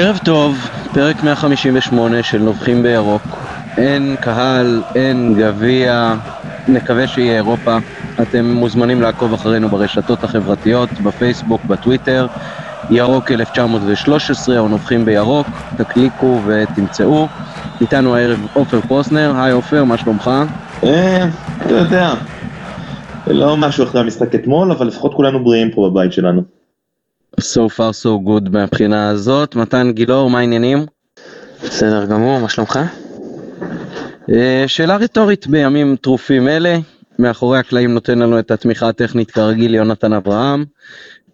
ערב טוב, פרק 158 של נובחים בירוק. אין קהל, אין גביע, נקווה שיהיה אירופה. אתם מוזמנים לעקוב אחרינו ברשתות החברתיות, בפייסבוק, בטוויטר, ירוק 1913 או נובחים בירוק, תקליקו ותמצאו. איתנו הערב עופר פרוסנר, היי עופר, מה שלומך? אה, אתה יודע, לא משהו אחרי המשחק אתמול, אבל לפחות כולנו בריאים פה בבית שלנו. So far so good מהבחינה הזאת. מתן גילאור, מה העניינים? בסדר גמור, מה שלומך? אה, שאלה רטורית בימים טרופים אלה, מאחורי הקלעים נותן לנו את התמיכה הטכנית כרגיל יונתן אברהם.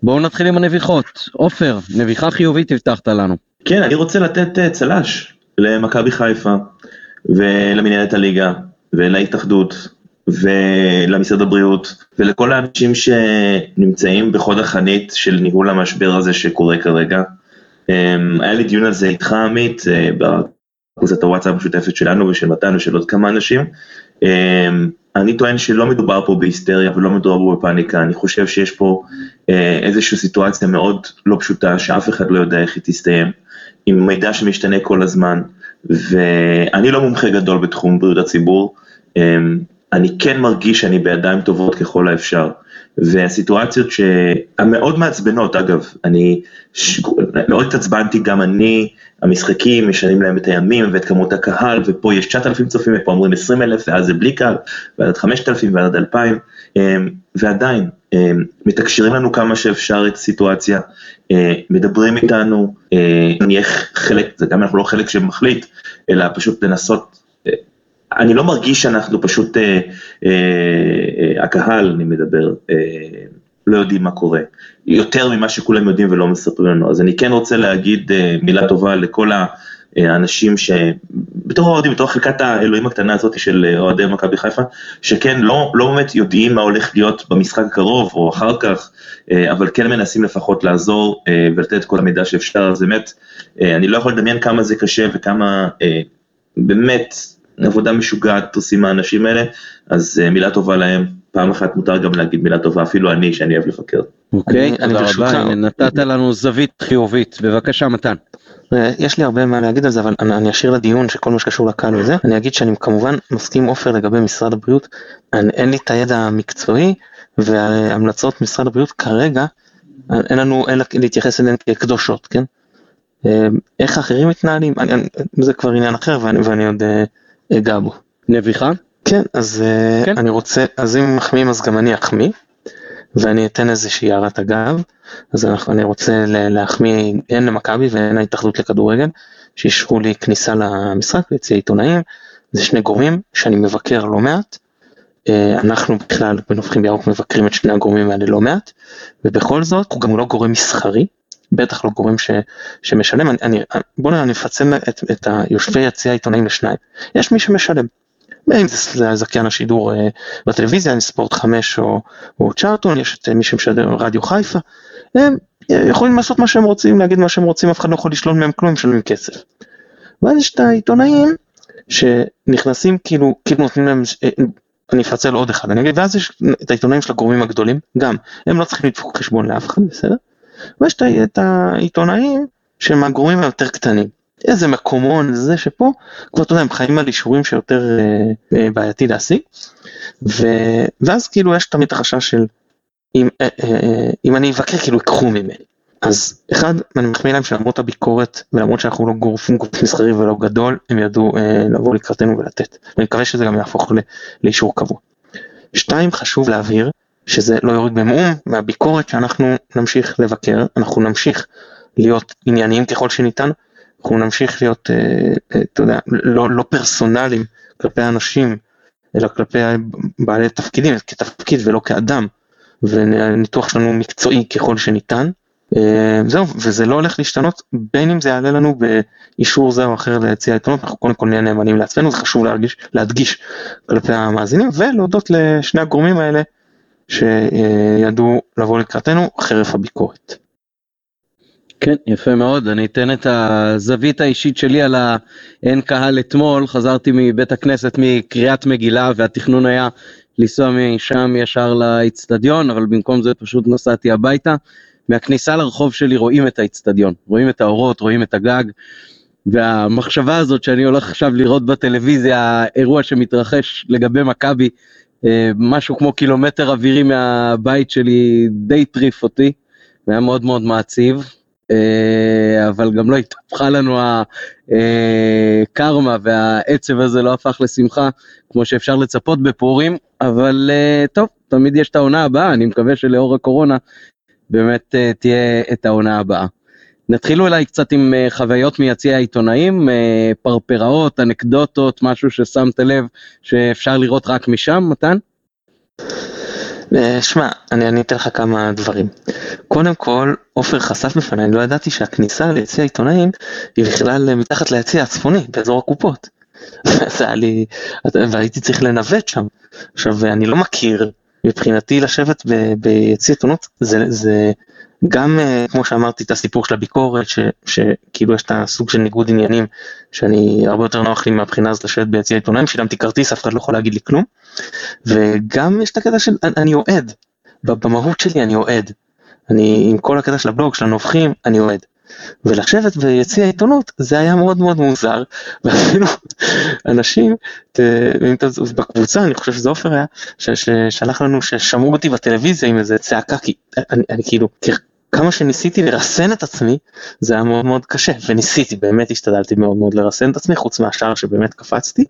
בואו נתחיל עם הנביחות. עופר, נביחה חיובית הבטחת לנו. כן, אני רוצה לתת אה, צל"ש למכבי חיפה ולמנהלת הליגה ולהתאחדות ולמשרד הבריאות ולכל האנשים שנמצאים בחוד החנית של ניהול המשבר הזה שקורה כרגע. אמ, היה לי דיון על זה איתך עמית, אה, בקבוצת הוואטסאפ המשותפת שלנו ושל מתן ושל עוד כמה אנשים. אמ, אני טוען שלא מדובר פה בהיסטריה ולא מדובר פה בפאניקה, אני חושב שיש פה אה, איזושהי סיטואציה מאוד לא פשוטה שאף אחד לא יודע איך היא תסתיים, עם מידע שמשתנה כל הזמן, ואני לא מומחה גדול בתחום בריאות הציבור, אמ, אני כן מרגיש שאני בידיים טובות ככל האפשר. והסיטואציות המאוד מעצבנות, אגב, אני ש... מאוד התעצבנתי גם אני, המשחקים משנים להם את הימים ואת כמות הקהל, ופה יש 9,000 צופים ופה אומרים 20 אלף, ואז זה בלי קהל, ועד עד 5,000 ועד עד 2,000, אמ, ועדיין, אמ, מתקשרים לנו כמה שאפשר את הסיטואציה, אה, מדברים איתנו, אה, נהיה חלק, זה גם אנחנו לא חלק שמחליט, אלא פשוט לנסות אני לא מרגיש שאנחנו פשוט, אה, אה, אה, הקהל, אני מדבר, אה, לא יודעים מה קורה, יותר ממה שכולם יודעים ולא מספרים לנו, אז אני כן רוצה להגיד אה, מילה טובה לכל האנשים שבתור אוהדים, בתור חלקת האלוהים הקטנה הזאת של אה, אוהדי מכבי חיפה, שכן לא, לא באמת יודעים מה הולך להיות במשחק הקרוב או אחר כך, אה, אבל כן מנסים לפחות לעזור אה, ולתת את כל המידע שאפשר, אז באמת, אני לא יכול לדמיין כמה זה קשה וכמה באמת, עבודה משוגעת עושים האנשים האלה, אז uh, מילה טובה להם, פעם אחת מותר גם להגיד מילה טובה, אפילו אני שאני אוהב לבקר. אוקיי, תודה רבה, נתת לנו זווית חיובית, בבקשה מתן. אה, יש לי הרבה מה להגיד על זה, אבל אני, אני אשאיר לדיון שכל מה שקשור לקהל וזה, אני אגיד שאני כמובן מסכים עופר לגבי משרד הבריאות, אני, אין לי את הידע המקצועי, והמלצות משרד הבריאות כרגע, אין לנו אלא להתייחס אליהן כקדושות, כן? אה, איך האחרים מתנהלים, אני, זה כבר עניין אחר ואני, ואני עוד אגע בו. נביחה? כן, אז אה, כן. אני רוצה, אז אם מחמיאים אז גם אני אחמיא, ואני אתן איזושהי הערת אגב, אז אני רוצה להחמיא הן למכבי והן להתאחדות לכדורגל, שאישרו לי כניסה למשחק, ליציע עיתונאים, זה שני גורמים שאני מבקר לא מעט, אה, אנחנו בכלל בנובחים בירוק מבקרים את שני הגורמים האלה לא מעט, ובכל זאת הוא גם לא גורם מסחרי, בטח לא גורם ש, שמשלם, אני, אני, בוא נראה, אני אפצל את, את היושבי יציע העיתונאים לשניים, יש מי שמשלם, אם זה זכיין השידור uh, בטלוויזיה, עם ספורט 5 או, או צ'ארטון, יש את uh, מי שמשדר רדיו חיפה, הם uh, יכולים לעשות מה שהם רוצים, להגיד מה שהם רוצים, אף אחד לא יכול לשלול מהם כלום, הם משלמים כסף. ואז יש את העיתונאים שנכנסים כאילו, כאילו נותנים להם, אני אפצל עוד אחד, אני אגיד, ואז יש את העיתונאים של הגורמים הגדולים, גם, הם לא צריכים לדפוק חשבון לאף אחד, בסדר? ויש את העיתונאים שהם הגורמים היותר קטנים. איזה מקומון זה שפה, כבר אתה יודע, הם חיים על אישורים שיותר אה, אה, בעייתי להשיג, ו, ואז כאילו יש תמיד החשש של אם, אה, אה, אה, אם אני אבקר כאילו ייקחו ממני. אז אחד, אני מחמיא להם שלמרות הביקורת ולמרות שאנחנו לא גוף, מסחרי ולא גדול, הם ידעו אה, לבוא לקראתנו ולתת. ואני מקווה שזה גם יהפוך לאישור קבוע. שתיים, חשוב להבהיר שזה לא יוריד במאום מהביקורת שאנחנו נמשיך לבקר, אנחנו נמשיך להיות ענייניים ככל שניתן, אנחנו נמשיך להיות, אה, אה, אתה יודע, לא, לא פרסונליים כלפי האנשים, אלא כלפי בעלי תפקידים, כתפקיד ולא כאדם, וניתוח שלנו מקצועי ככל שניתן. אה, זהו, וזה לא הולך להשתנות, בין אם זה יעלה לנו באישור זה או אחר ליציע העיתונות, אנחנו קודם כל נהיה נאמנים לעצמנו, זה חשוב להרגיש, להדגיש כלפי המאזינים, ולהודות לשני הגורמים האלה שידעו לבוא לקראתנו חרף הביקורת. כן, יפה מאוד. אני אתן את הזווית האישית שלי על האין קהל אתמול. חזרתי מבית הכנסת מקריאת מגילה והתכנון היה לנסוע משם ישר לאיצטדיון, אבל במקום זה פשוט נסעתי הביתה. מהכניסה לרחוב שלי רואים את האיצטדיון, רואים את האורות, רואים את הגג, והמחשבה הזאת שאני הולך עכשיו לראות בטלוויזיה אירוע שמתרחש לגבי מכבי, משהו כמו קילומטר אווירי מהבית שלי די הטריף אותי, והיה מאוד מאוד מעציב, אה, אבל גם לא התהפכה לנו הקרמה והעצב הזה לא הפך לשמחה, כמו שאפשר לצפות בפורים, אבל טוב, תמיד יש את העונה הבאה, אני מקווה שלאור הקורונה באמת תהיה את העונה הבאה. נתחיל אולי קצת עם uh, חוויות מיציע העיתונאים, uh, פרפראות, אנקדוטות, משהו ששמת לב שאפשר לראות רק משם, מתן? שמע, אני, אני אתן לך כמה דברים. קודם כל, עופר חשף בפניי, לא ידעתי שהכניסה ליציע העיתונאים היא בכלל מתחת ליציע הצפוני, באזור הקופות. זה היה לי, והייתי צריך לנווט שם. עכשיו, אני לא מכיר מבחינתי לשבת ביציע עיתונות זה, זה גם אה, כמו שאמרתי את הסיפור של הביקורת ש, שכאילו יש את הסוג של ניגוד עניינים שאני הרבה יותר נוח לי מהבחינה הזאת לשבת ביציע עיתונאים שילמתי כרטיס אף אחד לא יכול להגיד לי כלום. וגם יש את הקטע של אני אוהד. במהות שלי אני אוהד. אני עם כל הקטע של הבלוג של הנובחים אני אוהד ולשבת ביציע העיתונות זה היה מאוד מאוד מוזר ואפילו אנשים בקבוצה אני חושב שזה עופר היה ששלח לנו ששמעו אותי בטלוויזיה עם איזה צעקה כי אני, אני כאילו כמה שניסיתי לרסן את עצמי זה היה מאוד מאוד קשה וניסיתי באמת השתדלתי מאוד מאוד לרסן את עצמי חוץ מהשאר שבאמת קפצתי.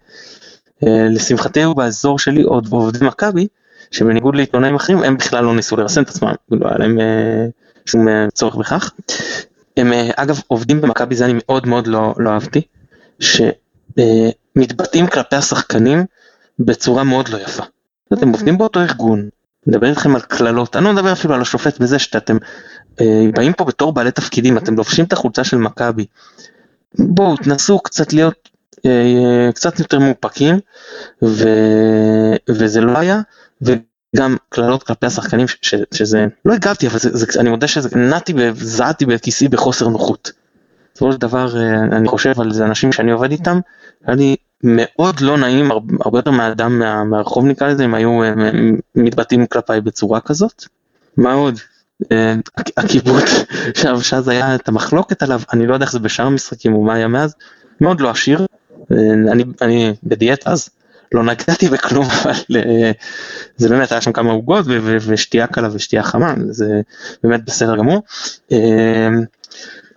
אה, לשמחתי הוא באזור שלי עוד עובדי מכבי שבניגוד לעיתונאים אחרים הם בכלל לא ניסו לרסן את עצמם לא אה, שום אה, צורך בכך הם אה, אגב עובדים במכבי זה אני מאוד מאוד לא, לא אהבתי, שמתבטאים כלפי השחקנים בצורה מאוד לא יפה. אתם עובדים באותו ארגון, מדבר איתכם על קללות, אני לא מדבר אפילו על השופט בזה שאתם אה, באים פה בתור בעלי תפקידים, אתם לובשים את החולצה של מכבי. בואו תנסו קצת להיות אה, קצת יותר מאופקים, ו... וזה לא היה. גם קללות כלפי השחקנים שזה לא הגבתי אבל זה, זה, אני מודה שזה נעתי וזעתי בכיסי בחוסר נוחות. בסופו של דבר אה, אני חושב על זה אנשים שאני עובד איתם לי מאוד לא נעים הרבה, הרבה יותר מהאדם מה, מהרחוב נקרא לזה אם היו אה, מתבטאים כלפיי בצורה כזאת. מה עוד? אה, הכיבוד שאז היה את המחלוקת עליו אני לא יודע איך זה בשאר המשחקים ומה היה מאז מאוד לא עשיר אני, אני בדיאט אז לא נגעתי בכלום, אבל אה, זה באמת היה שם כמה עוגות ושתייה קלה ושתייה חמה, זה באמת בסדר גמור. אה,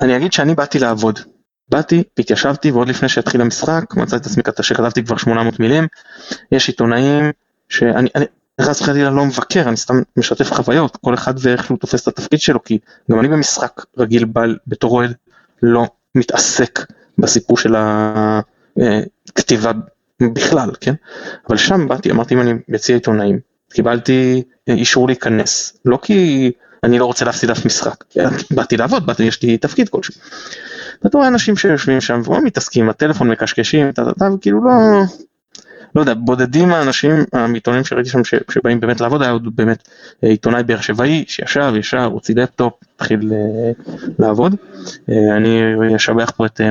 אני אגיד שאני באתי לעבוד. באתי, התיישבתי ועוד לפני שהתחיל המשחק מצאתי את עצמי שכתבתי כבר 800 מילים. יש עיתונאים שאני חס וחלילה לא מבקר, אני סתם משתף חוויות, כל אחד ואיך הוא תופס את התפקיד שלו, כי גם אני במשחק רגיל בל, בתור אוהד לא מתעסק בסיפור של הכתיבה בכלל, כן? אבל שם באתי, אמרתי אם אני מציע עיתונאים, קיבלתי אה, אישור להיכנס, לא כי אני לא רוצה להפסיד אף משחק, באתי לעבוד, באתי, יש לי תפקיד כלשהו. ואתה רואה אנשים שיושבים שם ולא מתעסקים, הטלפון מקשקשים, וכאילו לא, לא יודע, בודדים האנשים, העיתונאים שראיתי שם שבאים באמת לעבוד, היה עוד באמת אה, עיתונאי באר שבעי שישב, ישר, הוציא לפטופ, התחיל אה, לעבוד. אני אשבח פה את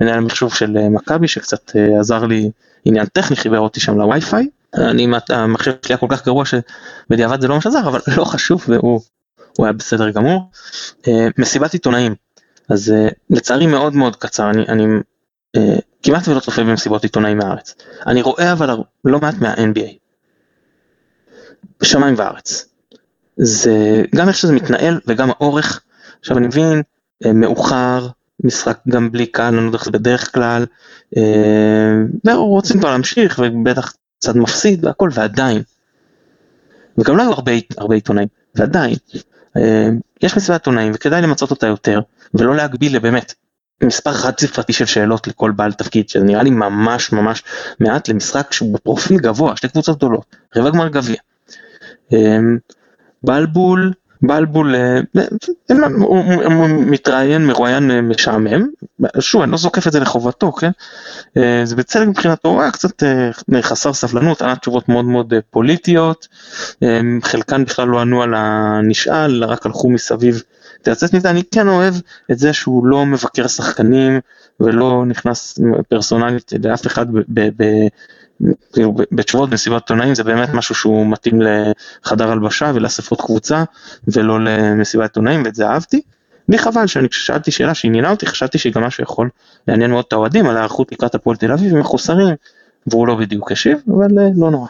מנהל המחשוב של מכבי שקצת עזר לי עניין טכני חיבר אותי שם לווי-פיי. אני, המחשב שלי היה כל כך גרוע שבדיעבד זה לא ממש עזר, אבל לא חשוב והוא היה בסדר גמור. אה, מסיבת עיתונאים, אז אה, לצערי מאוד מאוד קצר, אני, אני אה, כמעט ולא צופה במסיבות עיתונאים מהארץ. אני רואה אבל לא מעט מה-NBA. בשמיים וארץ. זה גם איך שזה מתנהל וגם האורך. עכשיו אני מבין, מאוחר, משחק גם בלי קהל, אני לא יודע בדרך כלל, אה, רוצים כבר להמשיך ובטח קצת מפסיד והכל ועדיין. וגם לא היו הרבה, הרבה עיתונאים, ועדיין, אה, יש מסיבת עיתונאים וכדאי למצות אותה יותר, ולא להגביל לבאמת מספר חד ספרתי של שאלות לכל בעל תפקיד, שזה נראה לי ממש ממש מעט למשחק שהוא בפרופיל גבוה, שתי קבוצות גדולות, רבע גמר גביע. אה, בלבול בלבול אה, הוא מתראיין מרואיין אה, משעמם, שוב אני לא זוקף את זה לחובתו, כן? אה, זה בצדק מבחינתו, הוא היה קצת חסר סבלנות, ענה תשובות מאוד מאוד פוליטיות, חלקן בכלל לא ענו על הנשאל, רק הלכו מסביב. לצאת מזה, אני כן אוהב את זה שהוא לא מבקר שחקנים ולא נכנס פרסונלית לאף אחד כאילו בתשובות במסיבת עיתונאים זה באמת משהו שהוא מתאים לחדר הלבשה ולאספות קבוצה ולא למסיבת עיתונאים ואת זה אהבתי. לי חבל שאני כששאלתי שאלה שעניינה אותי חשבתי שהיא גם משהו יכול לעניין מאוד את האוהדים על ההיערכות לקראת הפועל תל אביב עם מחוסרים והוא לא בדיוק השיב אבל אה, לא נורא.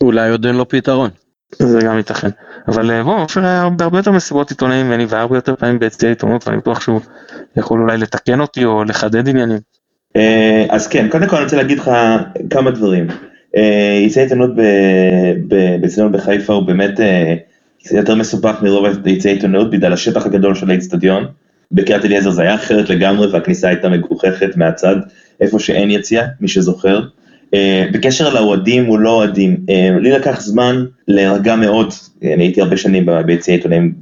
אולי עוד אין לו פתרון. זה גם ייתכן. אבל אה, בוא, עופר היה בהרבה יותר מסיבות עיתונאים ממני והיה הרבה יותר פעמים ביציע עיתונות ואני בטוח שהוא יכול אולי לתקן אותי או לחדד עניינים. אה, אז כן, קודם כל אני רוצה להגיד לך כמה דברים. יציע עיתונות באצטדיון בחיפה הוא באמת יותר מסובך מרוב יציעי עיתונות בגלל השטח הגדול של האצטדיון. בקריית אליעזר זה היה אחרת לגמרי והכניסה הייתה מגוחכת מהצד, איפה שאין יציאה, מי שזוכר. אה, בקשר לאוהדים הוא לא אוהדים, אה, לי לקח זמן להירגע מאוד, אני הייתי הרבה שנים ביציעי עיתונאים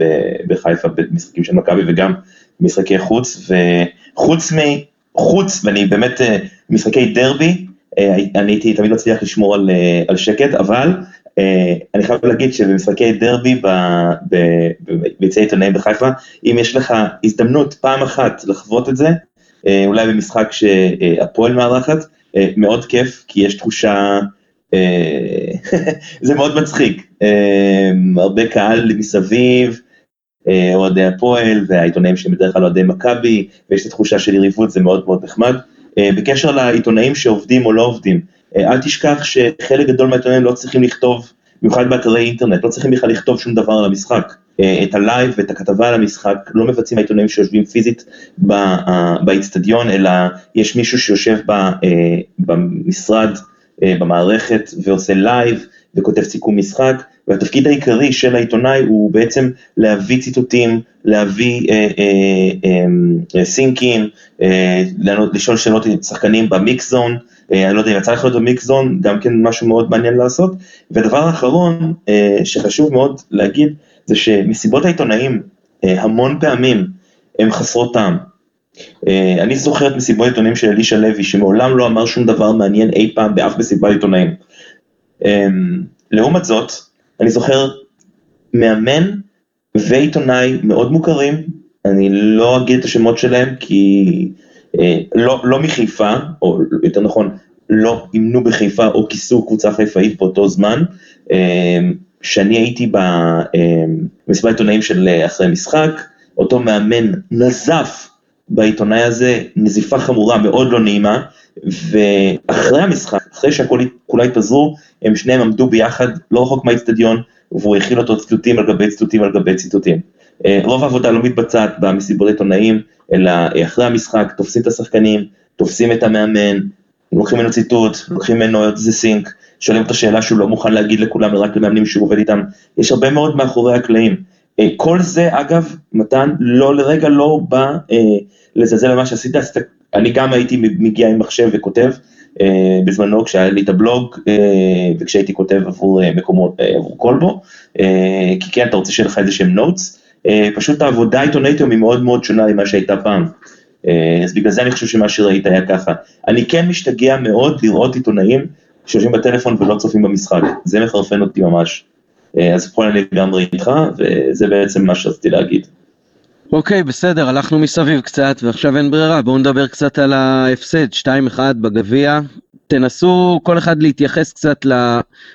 בחיפה במשחקים של מכבי וגם משחקי חוץ, וחוץ מ... חוץ, ואני באמת, אה, משחקי דרבי, אני הייתי תמיד מצליח לשמור על, על שקט, אבל אני חייב להגיד שבמשחקי דרבי ביציעי עיתונאים בחיפה, אם יש לך הזדמנות פעם אחת לחוות את זה, אולי במשחק שהפועל מארחת, אה, מאוד כיף, כי יש תחושה, אה, זה מאוד מצחיק, אה, הרבה קהל מסביב, אוהדי הפועל והעיתונאים שהם בדרך כלל אוהדי מכבי, ויש את התחושה של יריבות, זה מאוד מאוד נחמד. בקשר לעיתונאים שעובדים או לא עובדים, אל תשכח שחלק גדול מהעיתונאים לא צריכים לכתוב, במיוחד באתרי אינטרנט, לא צריכים בכלל לכתוב שום דבר על המשחק. את ה live ואת הכתבה על המשחק לא מבצעים העיתונאים שיושבים פיזית באיצטדיון, אלא יש מישהו שיושב במשרד, במערכת ועושה live וכותב סיכום משחק, והתפקיד העיקרי של העיתונאי הוא בעצם להביא ציטוטים, להביא אה, אה, אה, סינקים, לשאול שאלות שחקנים ב mixed zone, אני לא יודע אם יצא לך להיות ב mixed zone, גם כן משהו מאוד מעניין לעשות. ודבר אחרון אה, שחשוב מאוד להגיד, זה שמסיבות העיתונאים המון פעמים הן חסרות טעם. אני זוכר את מסיבות העיתונאים של אלישע לוי, שמעולם לא אמר שום דבר מעניין אי פעם באף מסיבת עיתונאים. אה, לעומת זאת, אני זוכר מאמן ועיתונאי מאוד מוכרים, אני לא אגיד את השמות שלהם כי לא, לא מחיפה, או יותר נכון, לא אימנו בחיפה או כיסו קבוצה חיפאית באותו זמן, שאני הייתי במסיבת עיתונאים של אה, אחרי משחק, אותו מאמן נזף בעיתונאי הזה, נזיפה חמורה מאוד לא נעימה, ואחרי המשחק, אחרי שהכולה התפזרו, הם שניהם עמדו ביחד לא רחוק מהאיצטדיון, והוא הכיל אותו ציטוטים על גבי ציטוטים על גבי ציטוטים. אה, רוב העבודה לא מתבצעת במסיבות עיתונאים, אלא אה, אחרי המשחק תופסים את השחקנים, תופסים את המאמן, לוקחים ממנו ציטוט, לוקחים ממנו איזה סינק, שואלים אותו שאלה שהוא לא מוכן להגיד לכולם, רק למאמנים שהוא עובד איתם, יש הרבה מאוד מאחורי הקלעים. אה, כל זה אגב, מתן, לא לרגע לא בא אה, לזלזל במה שעשית, אני גם הייתי מגיע עם מחשב וכותב, אה, בזמנו כשהיה לי את הבלוג אה, וכשהייתי כותב עבור אה, מקומות, אה, עבור כלבו, אה, כי כן, אתה רוצה שיהיה לך איזה שהם נוטס, אה, פשוט העבודה העיתונאית היום היא מאוד מאוד שונה ממה שהייתה פעם. אה, אז בגלל זה אני חושב שמה שראית היה ככה. אני כן משתגע מאוד לראות עיתונאים שיושבים בטלפון ולא צופים במשחק, זה מחרפן אותי ממש. אה, אז פה אני לגמרי איתך, וזה בעצם מה שרציתי להגיד. אוקיי, okay, בסדר, הלכנו מסביב קצת, ועכשיו אין ברירה, בואו נדבר קצת על ההפסד, 2-1 בגביע. תנסו כל אחד להתייחס קצת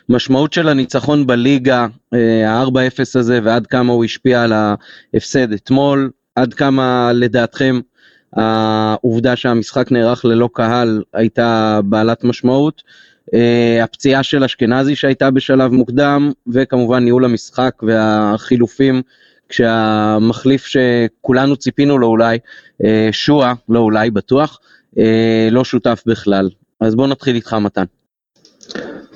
למשמעות של הניצחון בליגה, אה, ה-4-0 הזה, ועד כמה הוא השפיע על ההפסד אתמול, עד כמה לדעתכם העובדה שהמשחק נערך ללא קהל הייתה בעלת משמעות. Uh, הפציעה של אשכנזי שהייתה בשלב מוקדם, וכמובן ניהול המשחק והחילופים, כשהמחליף שכולנו ציפינו לו אולי, uh, שועה, לא אולי, בטוח, uh, לא שותף בכלל. אז בואו נתחיל איתך מתן.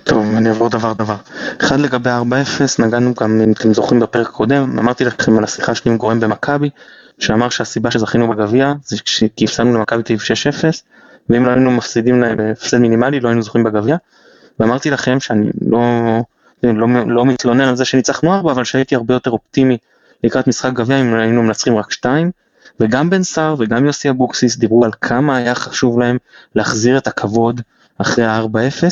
טוב, אני אעבור דבר דבר. אחד לגבי 4-0, נגענו גם, אם אתם זוכרים בפרק הקודם, אמרתי לכם על השיחה שלי עם גורם במכבי, שאמר שהסיבה שזכינו בגביע זה כי הפסדנו למכבי תל אביב 6-0, ואם לא היינו מפסידים להם בהפסד מינימלי לא היינו זוכים בגביע. ואמרתי לכם שאני לא, לא, לא מתלונן על זה שניצחנו 4, אבל שהייתי הרבה יותר אופטימי לקראת משחק גביע אם היינו מנצחים רק 2. וגם בן סער וגם יוסי אבוקסיס דיברו על כמה היה חשוב להם להחזיר את הכבוד אחרי ה-4-0,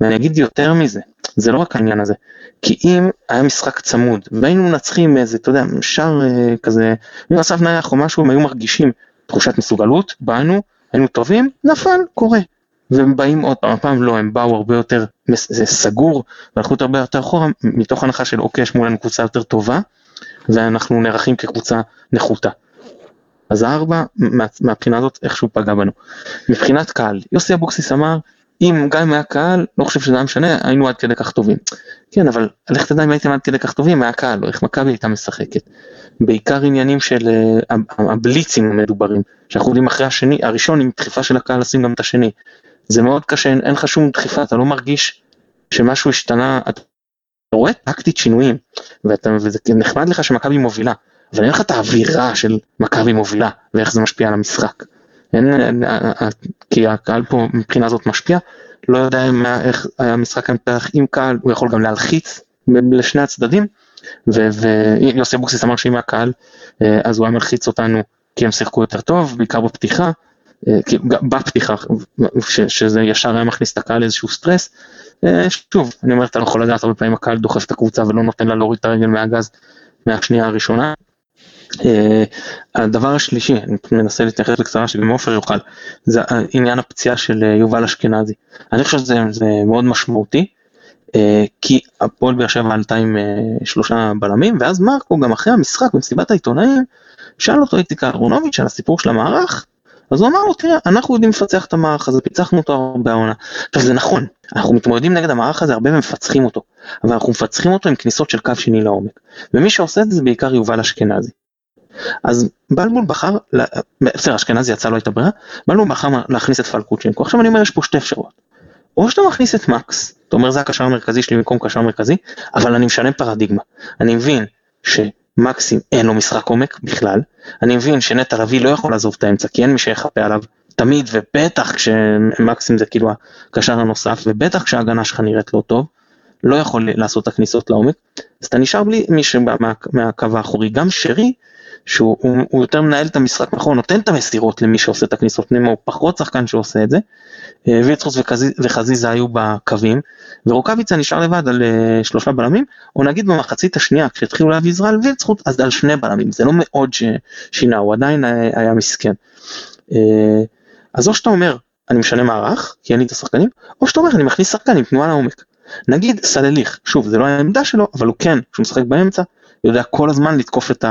ואני אגיד יותר מזה, זה לא רק העניין הזה, כי אם היה משחק צמוד והיינו מנצחים איזה, אתה יודע, שער אה, כזה, ממצב נייח או משהו, הם היו מרגישים תחושת מסוגלות, באנו, היינו טובים, נפל, קורה. והם באים עוד פעם, הפעם לא, הם באו הרבה יותר, זה סגור, והלכו הרבה יותר אחורה, מתוך הנחה של אוקיי, יש מולנו קבוצה יותר טובה, ואנחנו נערכים כקבוצה נחותה. אז הארבע, מה, מהבחינה הזאת, איכשהו פגע בנו. מבחינת קהל, יוסי אבוקסיס אמר, אם גם אם היה קהל, לא חושב שזה היה משנה, היינו עד כדי כך טובים. כן, אבל לך תדע אם הייתם עד כדי כך טובים, היה קהל, או איך מכבי הייתה משחקת. בעיקר עניינים של uh, הבליצים המדוברים, שאנחנו יודעים אחרי השני, הראשון עם דחיפה של הקהל לשים גם את השני. זה מאוד קשה, אין, אין לך שום דחיפה, אתה לא מרגיש שמשהו השתנה, אתה רואה טקטית שינויים, ואתה, וזה נחמד לך שמכבי מובילה, אבל אין לך את האווירה של מכבי מובילה, ואיך זה משפיע על המשחק. אין, אין, אה, אה, כי הקהל פה מבחינה זאת משפיע, לא יודע אם, איך היה משחק המתח עם קהל, הוא יכול גם להלחיץ לשני הצדדים, ויוסי אבוקסיס אמר שאם הקהל, אה, אז הוא היה מלחיץ אותנו כי הם שיחקו יותר טוב, בעיקר בפתיחה, בפתיחה, שזה ישר היה מכניס את הקהל לאיזשהו סטרס. שוב, אני אומר, אתה לא יכול לדעת, הרבה פעמים הקהל דוחף את הקבוצה ולא נותן לה להוריד את הרגל מהגז מהשנייה הראשונה. Uh, הדבר השלישי, אני מנסה להתייחס בקצרה שגם עופר יוכל, זה עניין הפציעה של uh, יובל אשכנזי. אני חושב שזה מאוד משמעותי, uh, כי הפועל באר שבע עלתה עם שלושה בלמים, ואז מרקו גם אחרי המשחק במסיבת העיתונאים, שאל אותו איציק אהרונוביץ' על הסיפור של המערך, אז הוא אמר לו, תראה, אנחנו יודעים לפצח את המערך הזה, פיצחנו אותו הרבה העונה. עכשיו זה נכון, אנחנו מתמודדים נגד המערך הזה הרבה ומפצחים אותו, אבל אנחנו מפצחים אותו עם כניסות של קו שני לעומק. ומי שעושה את זה זה בעיקר יובל אשכנזי. אז בלבול בחר, בסדר אשכנזי יצא לא הייתה ברירה, בלבול בחר להכניס את פלקוצ'נקו, עכשיו אני אומר יש פה שתי אפשרויות, או שאתה מכניס את מקס, אתה אומר זה הקשר המרכזי שלי במקום קשר מרכזי, אבל אני משנה פרדיגמה, אני מבין שמקסים אין לו משחק עומק בכלל, אני מבין שנטע לביא לא יכול לעזוב את האמצע כי אין מי שיחפה עליו תמיד ובטח כשמקסים זה כאילו הקשר הנוסף ובטח כשההגנה שלך נראית לא טוב, לא יכול לעשות את הכניסות לעומק, אז אתה נשאר בלי מי מהקו האחורי, גם שרי שהוא הוא, הוא יותר מנהל את המשחק נכון, נותן את המסירות למי שעושה את הכניסות פנימה, הוא פחות שחקן שעושה את זה. אה, ויצחוס וחזיזה היו בקווים, ורוקאביצה נשאר לבד על uh, שלושה בלמים, או נגיד במחצית השנייה כשהתחילו להביא עזרה על ויצחוס, אז על שני בלמים, זה לא מאוד ששינה, הוא עדיין היה, היה מסכן. אז או שאתה אומר, אני משנה מערך, כי אין לי את השחקנים, או שאתה אומר, אני מכניס שחקן עם תנועה לעומק. נגיד סלליך, שוב, זה לא העמדה שלו, אבל הוא כן, כשהוא משחק באמצע, יודע כל הזמן לתקוף את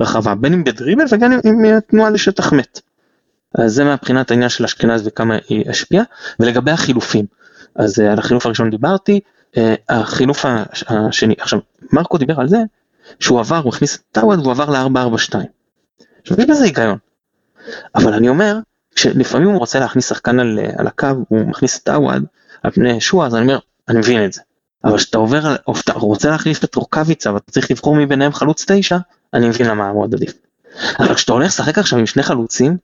הרחבה, בין אם בדריבל וגם אם תנועה לשטח מת. אז זה מבחינת העניין של אשכנז וכמה היא השפיעה, ולגבי החילופים, אז אה, על החילוף הראשון דיברתי, אה, החילוף השני, עכשיו מרקו דיבר על זה שהוא עבר, הוא הכניס את טאוואד והוא עבר ל-442. עכשיו יש בזה היגיון, אבל אני אומר, שלפעמים הוא רוצה להכניס שחקן על, אה, על הקו, הוא מכניס את טאוואד על פני שואה, אז אני אומר, אני מבין את זה. אבל כשאתה עובר, או שאתה רוצה להחליף את רוקאביצה ואתה צריך לבחור מביניהם חלוץ תשע, אני מבין למה עוואד עדיף. אבל כשאתה הולך לשחק עכשיו עם שני חלוצים,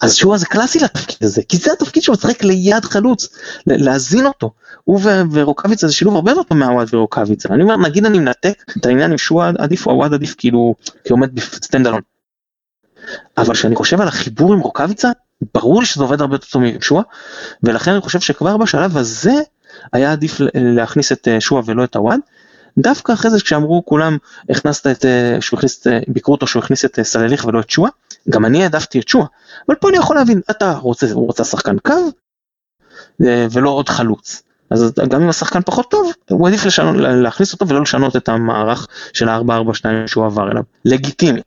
אז שואה זה קלאסי לתפקיד הזה, כי זה התפקיד שהוא משחק ליד חלוץ, להזין אותו. הוא ורוקאביצה זה שילוב הרבה יותר טוב מעוואד ורוקאביצה. אני אומר, נגיד אני מנתק את העניין עם שואה עדיף או עוואד עדיף כאילו, כי עומד ב stand alone. אבל כשאני חושב על החיבור עם רוקאביצה, ברור לי שזה עובד הרבה יותר טוב משואה, ולכן אני חושב שכבר בשלב הזה, היה עדיף להכניס את אה, שועה ולא את הוואד. דווקא אחרי זה כשאמרו כולם הכנסת את, אה, שהוא הכניס, אה, ביקרו אותו שהוא הכניס את סלליך ולא את שועה, גם אני העדפתי את שועה, אבל פה אני יכול להבין, אתה רוצה, הוא רוצה שחקן קו ולא עוד חלוץ. אז גם אם השחקן פחות טוב, הוא עדיף לשנות, להכניס אותו ולא לשנות את המערך של ה-442 שהוא עבר אליו. לגיטימי.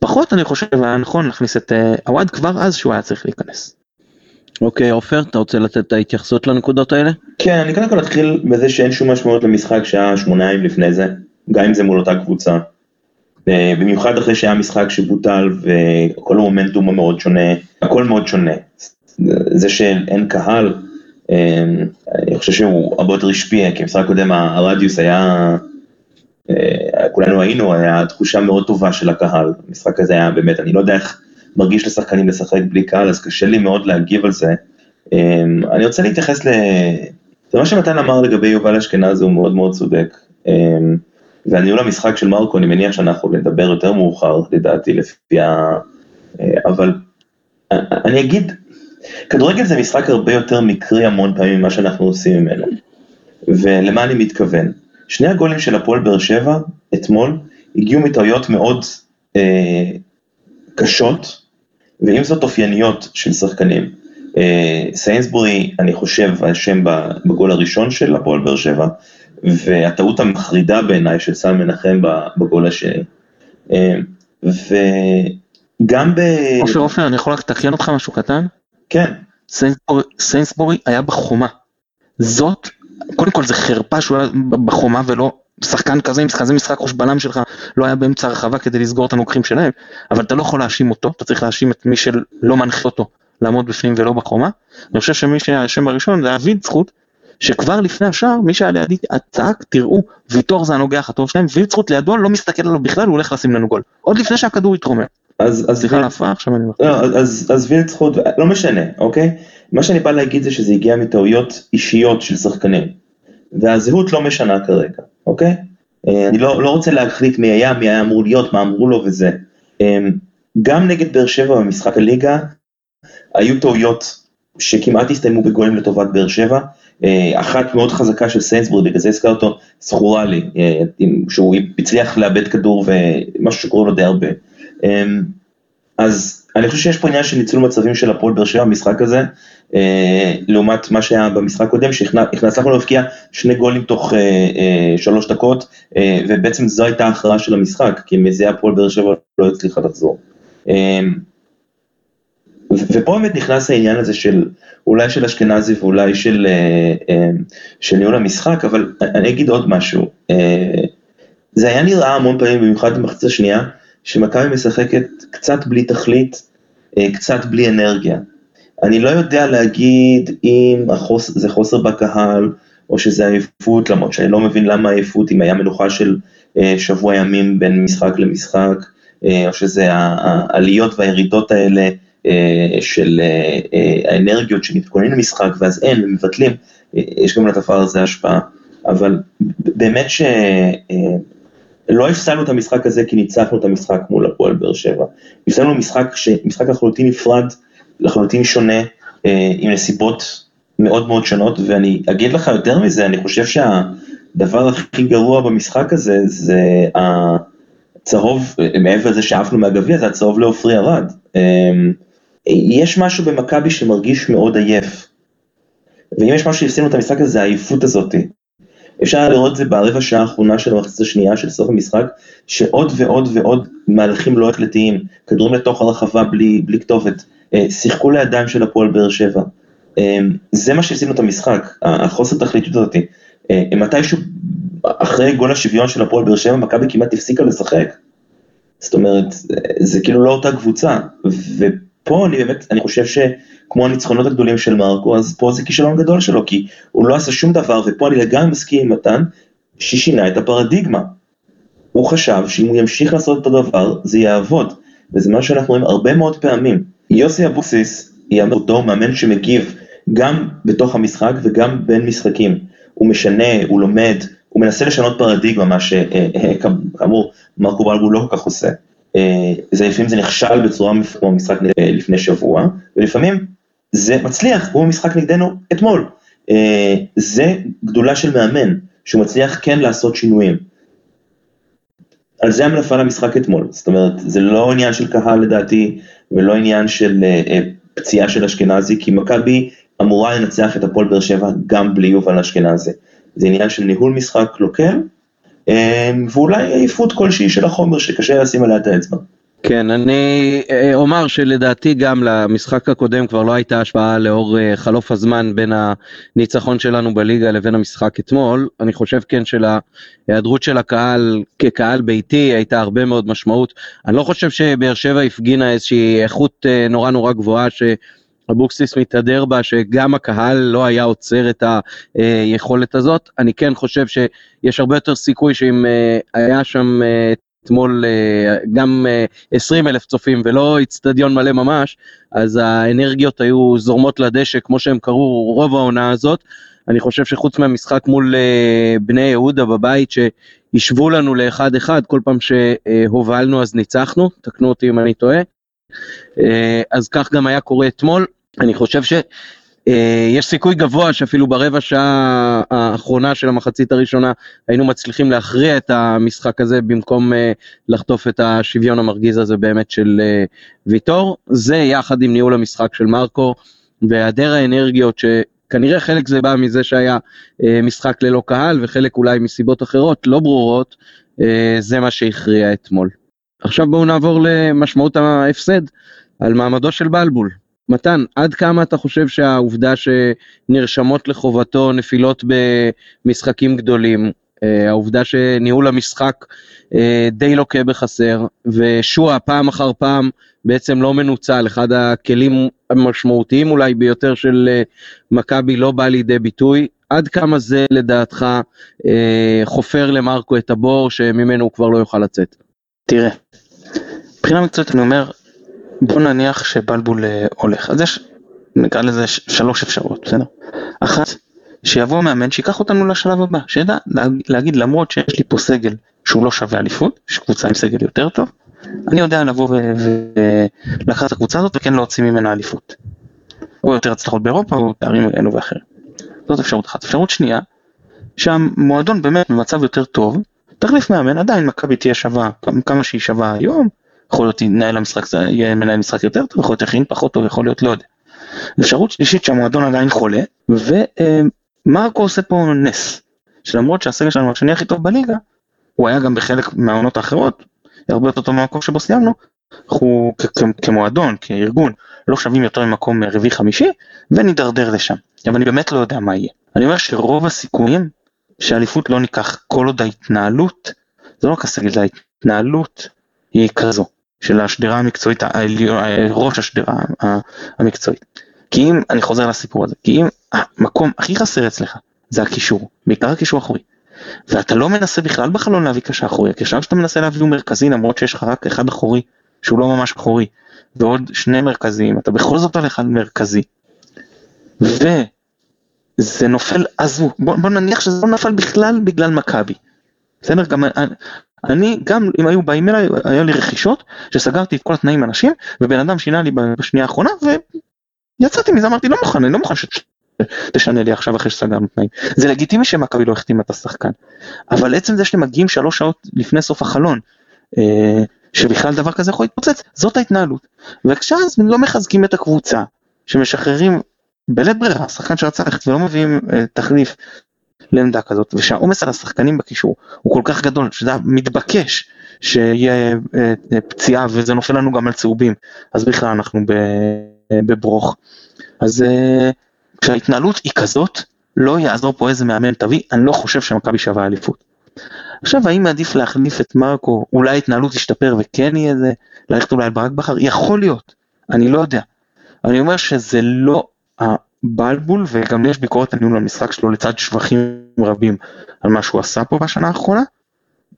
פחות אני חושב היה נכון להכניס את הוואד כבר אז שהוא היה צריך להיכנס. אוקיי עופר אתה רוצה לתת את ההתייחסות לנקודות האלה? כן אני קודם כל אתחיל בזה שאין שום משמעות למשחק שהיה שמונה ימים לפני זה גם אם זה מול אותה קבוצה. אה, במיוחד אחרי שהיה משחק שבוטל וכל המומנטום המאוד שונה הכל מאוד שונה. זה שאין קהל אה, אני חושב שהוא הרבה יותר השפיע כי המשחק הקודם הרדיוס היה אה, כולנו היינו היה תחושה מאוד טובה של הקהל המשחק הזה היה באמת אני לא יודע איך. מרגיש לשחקנים לשחק בלי קהל, אז קשה לי מאוד להגיב על זה. אמ, אני רוצה להתייחס ל... זה מה שמתן אמר לגבי יובל אשכנזי הוא מאוד מאוד צודק. אמ, והניהול המשחק של מרקו, אני מניח שאנחנו נדבר יותר מאוחר, לדעתי, לפי ה... אבל אני אגיד, כדורגל זה משחק הרבה יותר מקרי המון פעמים ממה שאנחנו עושים ממנו. ולמה אני מתכוון? שני הגולים של הפועל באר שבע, אתמול, הגיעו מטעויות מאוד אה, קשות, ועם זאת אופייניות של שחקנים. סיינסבורי, אני חושב, אשם בגול הראשון של הפועל באר שבע, והטעות המחרידה בעיניי של סן מנחם בגול השני. וגם ב... עופר עופר, אני יכול רק לתקן אותך משהו קטן? כן. סיינסבורי, סיינסבורי היה בחומה. זאת, קודם כל זה חרפה שהוא היה בחומה ולא שחקן כזה עם כזה משחק ראש בלם שלך לא היה באמצע הרחבה כדי לסגור את הנוקחים שלהם, אבל אתה לא יכול להאשים אותו, אתה צריך להאשים את מי שלא מנחה אותו לעמוד בפנים ולא בחומה. אני חושב שמי שהיה השם הראשון זה היה וילצחוט, שכבר לפני השער מי שהיה לידי צעק תראו ויטור זה הנוגח הטוב שלהם וילצחוט לידו לא מסתכל עליו בכלל הוא הולך לשים לנו גול עוד לפני שהכדור יתרומם. אז אז סליחה על ההפרעה עכשיו אני לא, אז אז וילצחוט לא משנה אוקיי מה שאני בא להגיד זה שזה הגיע מטעויות אישיות של שחקנים והזהות לא משנה כרגע אוקיי? אה, אני לא לא רוצה להחליט מי היה מי היה אמור להיות מה אמרו לו וזה. אה, גם נגד באר שבע במשחק הליגה היו טעויות שכמעט הסתיימו בגולים לטובת באר שבע. אה, אחת מאוד חזקה של סיינסבורד, בגלל זה הזכר אותו, זכורה לי, שהוא הצליח לאבד כדור ומשהו שקורה לו די הרבה. אז אני חושב שיש פה עניין של ניצול מצבים של הפועל באר שבע במשחק הזה, לעומת מה שהיה במשחק קודם, שהצלחנו להבקיע שני גולים תוך שלוש דקות, ובעצם זו הייתה ההכרעה של המשחק, כי מזה הפועל באר שבע לא הצליחה לחזור. ופה באמת נכנס העניין הזה של אולי של אשכנזי ואולי של, אה, אה, של ניהול המשחק, אבל אני אגיד עוד משהו. אה, זה היה נראה המון פעמים, במיוחד במחצית השנייה, שמכבי משחקת קצת בלי תכלית, קצת בלי אנרגיה. אני לא יודע להגיד אם החוס, זה חוסר בקהל, או שזה עייפות, למרות שאני לא מבין למה עייפות, אם היה מנוחה של שבוע ימים בין משחק למשחק, או שזה העליות והירידות האלה. אה, של אה, אה, האנרגיות שמתכוננים למשחק ואז אין ומבטלים, יש גם לדבר הזה השפעה, אבל באמת שלא הפסלנו את המשחק הזה כי ניצחנו את המשחק מול הפועל באר שבע, הפסלנו משחק, משחק לחלוטין נפרד, לחלוטין שונה, עם נסיבות מאוד מאוד שונות, ואני אגיד לך יותר מזה, אני חושב שהדבר הכי גרוע במשחק הזה זה הצהוב, מעבר לזה שעפנו מהגביע, זה הצהוב לעופרי ארד. יש משהו במכבי שמרגיש מאוד עייף. ואם יש משהו שהפסידנו את המשחק הזה, זה העייפות הזאתי. אפשר לראות את זה ברבע שעה האחרונה של המחצית השנייה של סוף המשחק, שעוד ועוד ועוד מהלכים לא החלטיים, כדורים לתוך הרחבה בלי, בלי כתובת, אה, שיחקו לידיים של הפועל באר שבע. אה, זה מה שהפסידנו את המשחק, החוסר תכליתיות הזאתי. אה, מתישהו אחרי גול השוויון של הפועל באר שבע, מכבי כמעט הפסיקה לשחק. זאת אומרת, זה כאילו לא אותה קבוצה, פה אני באמת, אני חושב שכמו הניצחונות הגדולים של מרקו, אז פה זה כישלון גדול שלו, כי הוא לא עשה שום דבר, ופה אני לגמרי מסכים עם מתן, ששינה את הפרדיגמה. הוא חשב שאם הוא ימשיך לעשות את הדבר, זה יעבוד, וזה מה שאנחנו רואים הרבה מאוד פעמים. יוסי אבוקסיס יאמר אותו מאמן שמגיב גם בתוך המשחק וגם בין משחקים. הוא משנה, הוא לומד, הוא מנסה לשנות פרדיגמה, מה שכאמור מרקו בלבול לא כל כך עושה. אה, זה לפעמים זה נכשל בצורה כמו משחק לפני שבוע, ולפעמים זה מצליח, כמו משחק נגדנו אתמול. אה, זה גדולה של מאמן, שהוא מצליח כן לעשות שינויים. על זה המלאפה למשחק אתמול, זאת אומרת, זה לא עניין של קהל לדעתי, ולא עניין של אה, פציעה של אשכנזי, כי מכבי אמורה לנצח את הפועל באר שבע גם בלי יובל אשכנזי. זה עניין של ניהול משחק אמ, ואולי עייפות כלשהי של החומר שקשה לשים עליה את האצבע. כן, אני אה, אומר שלדעתי גם למשחק הקודם כבר לא הייתה השפעה לאור אה, חלוף הזמן בין הניצחון שלנו בליגה לבין המשחק אתמול. אני חושב כן שלהיעדרות של הקהל כקהל ביתי הייתה הרבה מאוד משמעות. אני לא חושב שבאר שבע הפגינה איזושהי איכות אה, נורא נורא גבוהה ש... אבוקסיס מתהדר בה שגם הקהל לא היה עוצר את היכולת הזאת. אני כן חושב שיש הרבה יותר סיכוי שאם היה שם אה, אתמול אה, גם 20 אלף צופים ולא איצטדיון מלא ממש, אז האנרגיות היו זורמות לדשא כמו שהם קראו רוב העונה הזאת. אני חושב שחוץ מהמשחק מול בני יהודה בבית שהשוו לנו לאחד אחד, כל פעם שהובלנו אז ניצחנו, תקנו אותי אם אני טועה. אז כך גם היה קורה אתמול. אני חושב אה, סיכוי גבוה שאפילו ברבע שעה האחרונה של המחצית הראשונה היינו מצליחים להכריע את המשחק הזה במקום אה, לחטוף את השוויון המרגיז הזה באמת של אה, ויטור. זה יחד עם ניהול המשחק של מרקו. והיעדר האנרגיות שכנראה חלק זה בא מזה שהיה משחק ללא קהל וחלק אולי מסיבות אחרות לא ברורות, זה מה שהכריע אתמול. עכשיו בואו נעבור למשמעות ההפסד על מעמדו של בלבול. מתן, עד כמה אתה חושב שהעובדה שנרשמות לחובתו נפילות במשחקים גדולים, אה, העובדה שניהול המשחק אה, די לוקה בחסר, ושועה פעם אחר פעם בעצם לא מנוצל, אחד הכלים המשמעותיים אולי ביותר של אה, מכבי לא בא לידי ביטוי, עד כמה זה לדעתך חופר למרקו את הבור שממנו הוא כבר לא יוכל לצאת? תראה, מבחינה מקצועית אני אומר, בוא נניח שבלבול הולך, אז יש, נקרא לזה שלוש אפשרויות, בסדר? אחת, שיבוא מאמן שיקח אותנו לשלב הבא, שידע להגיד למרות שיש לי פה סגל שהוא לא שווה אליפות, יש קבוצה עם סגל יותר טוב, אני יודע לבוא ולקחת את הקבוצה הזאת וכן להוציא ממנה אליפות. או יותר הצלחות באירופה או תארים אלו ואחרים. זאת אפשרות אחת. אפשרות שנייה, שהמועדון באמת במצב יותר טוב, תחליף מאמן, עדיין מכבי תהיה שווה כמה שהיא שווה היום, יכול להיות מנהל המשחק, יהיה מנהל משחק יותר טוב, יכול להיות יכין פחות טוב, יכול להיות לא יודע. אפשרות שלישית שהמועדון עדיין חולה, ומרקו עושה פה נס, שלמרות שהסגל שלנו השני הכי טוב בליגה, הוא היה גם בחלק מהעונות האחרות, הרבה יותר טוב מהמקום שבו סיימנו, אנחנו כמועדון, כארגון, לא שווים יותר ממקום רביעי חמישי, ונידרדר לשם. אבל אני באמת לא יודע מה יהיה. אני אומר שרוב הסיכויים שאליפות לא ניקח כל עוד ההתנהלות, זה לא רק הסגל, זה ההתנהלות היא כזו, של השדרה המקצועית, ראש השדרה המקצועית. כי אם, אני חוזר לסיפור הזה, כי אם המקום הכי חסר אצלך זה הקישור, בעיקר הקישור האחורי, ואתה לא מנסה בכלל בחלון להביא קשר אחורי, הקשר שאתה מנסה להביא הוא מרכזי למרות שיש לך רק אחד אחורי, שהוא לא ממש אחורי, ועוד שני מרכזיים, אתה בכל זאת על מרכזי. וזה נופל, עזבו, בוא, בוא נניח שזה לא נפל בכלל בגלל מכבי. בסדר? גם אני, גם אם היו באים אליי, היה לי רכישות, שסגרתי את כל התנאים אנשים, ובן אדם שינה לי בשנייה האחרונה, ויצאתי מזה, אמרתי לא מוכן, אני לא מוכן שתשנה לי עכשיו אחרי שסגרנו תנאים. זה לגיטימי שמכבי לא החתימה את השחקן, אבל עצם זה שאתם מגיעים שלוש שעות לפני סוף החלון, אה, שבכלל דבר כזה יכול להתפוצץ, זאת ההתנהלות. וכשאז לא מחזקים את הקבוצה, שמשחררים בלית ברירה, שחקן שרצה ללכת ולא מביאים אה, תחליף לעמדה כזאת, ושהעומס על השחקנים בקישור הוא כל כך גדול, שזה מתבקש שיהיה אה, אה, פציעה וזה נופל לנו גם על צהובים, אז בכלל אנחנו בברוך. אז אה, כשההתנהלות היא כזאת, לא יעזור פה איזה מאמן תביא, אני לא חושב שמכבי שווה אליפות. עכשיו האם עדיף להחליף את מרקו, אולי ההתנהלות תשתפר וכן יהיה זה, ללכת אולי על ברק בכר, יכול להיות, אני לא יודע. אני אומר שזה לא בלבול וגם יש ביקורת על ניהול המשחק שלו לצד שבחים רבים על מה שהוא עשה פה בשנה האחרונה.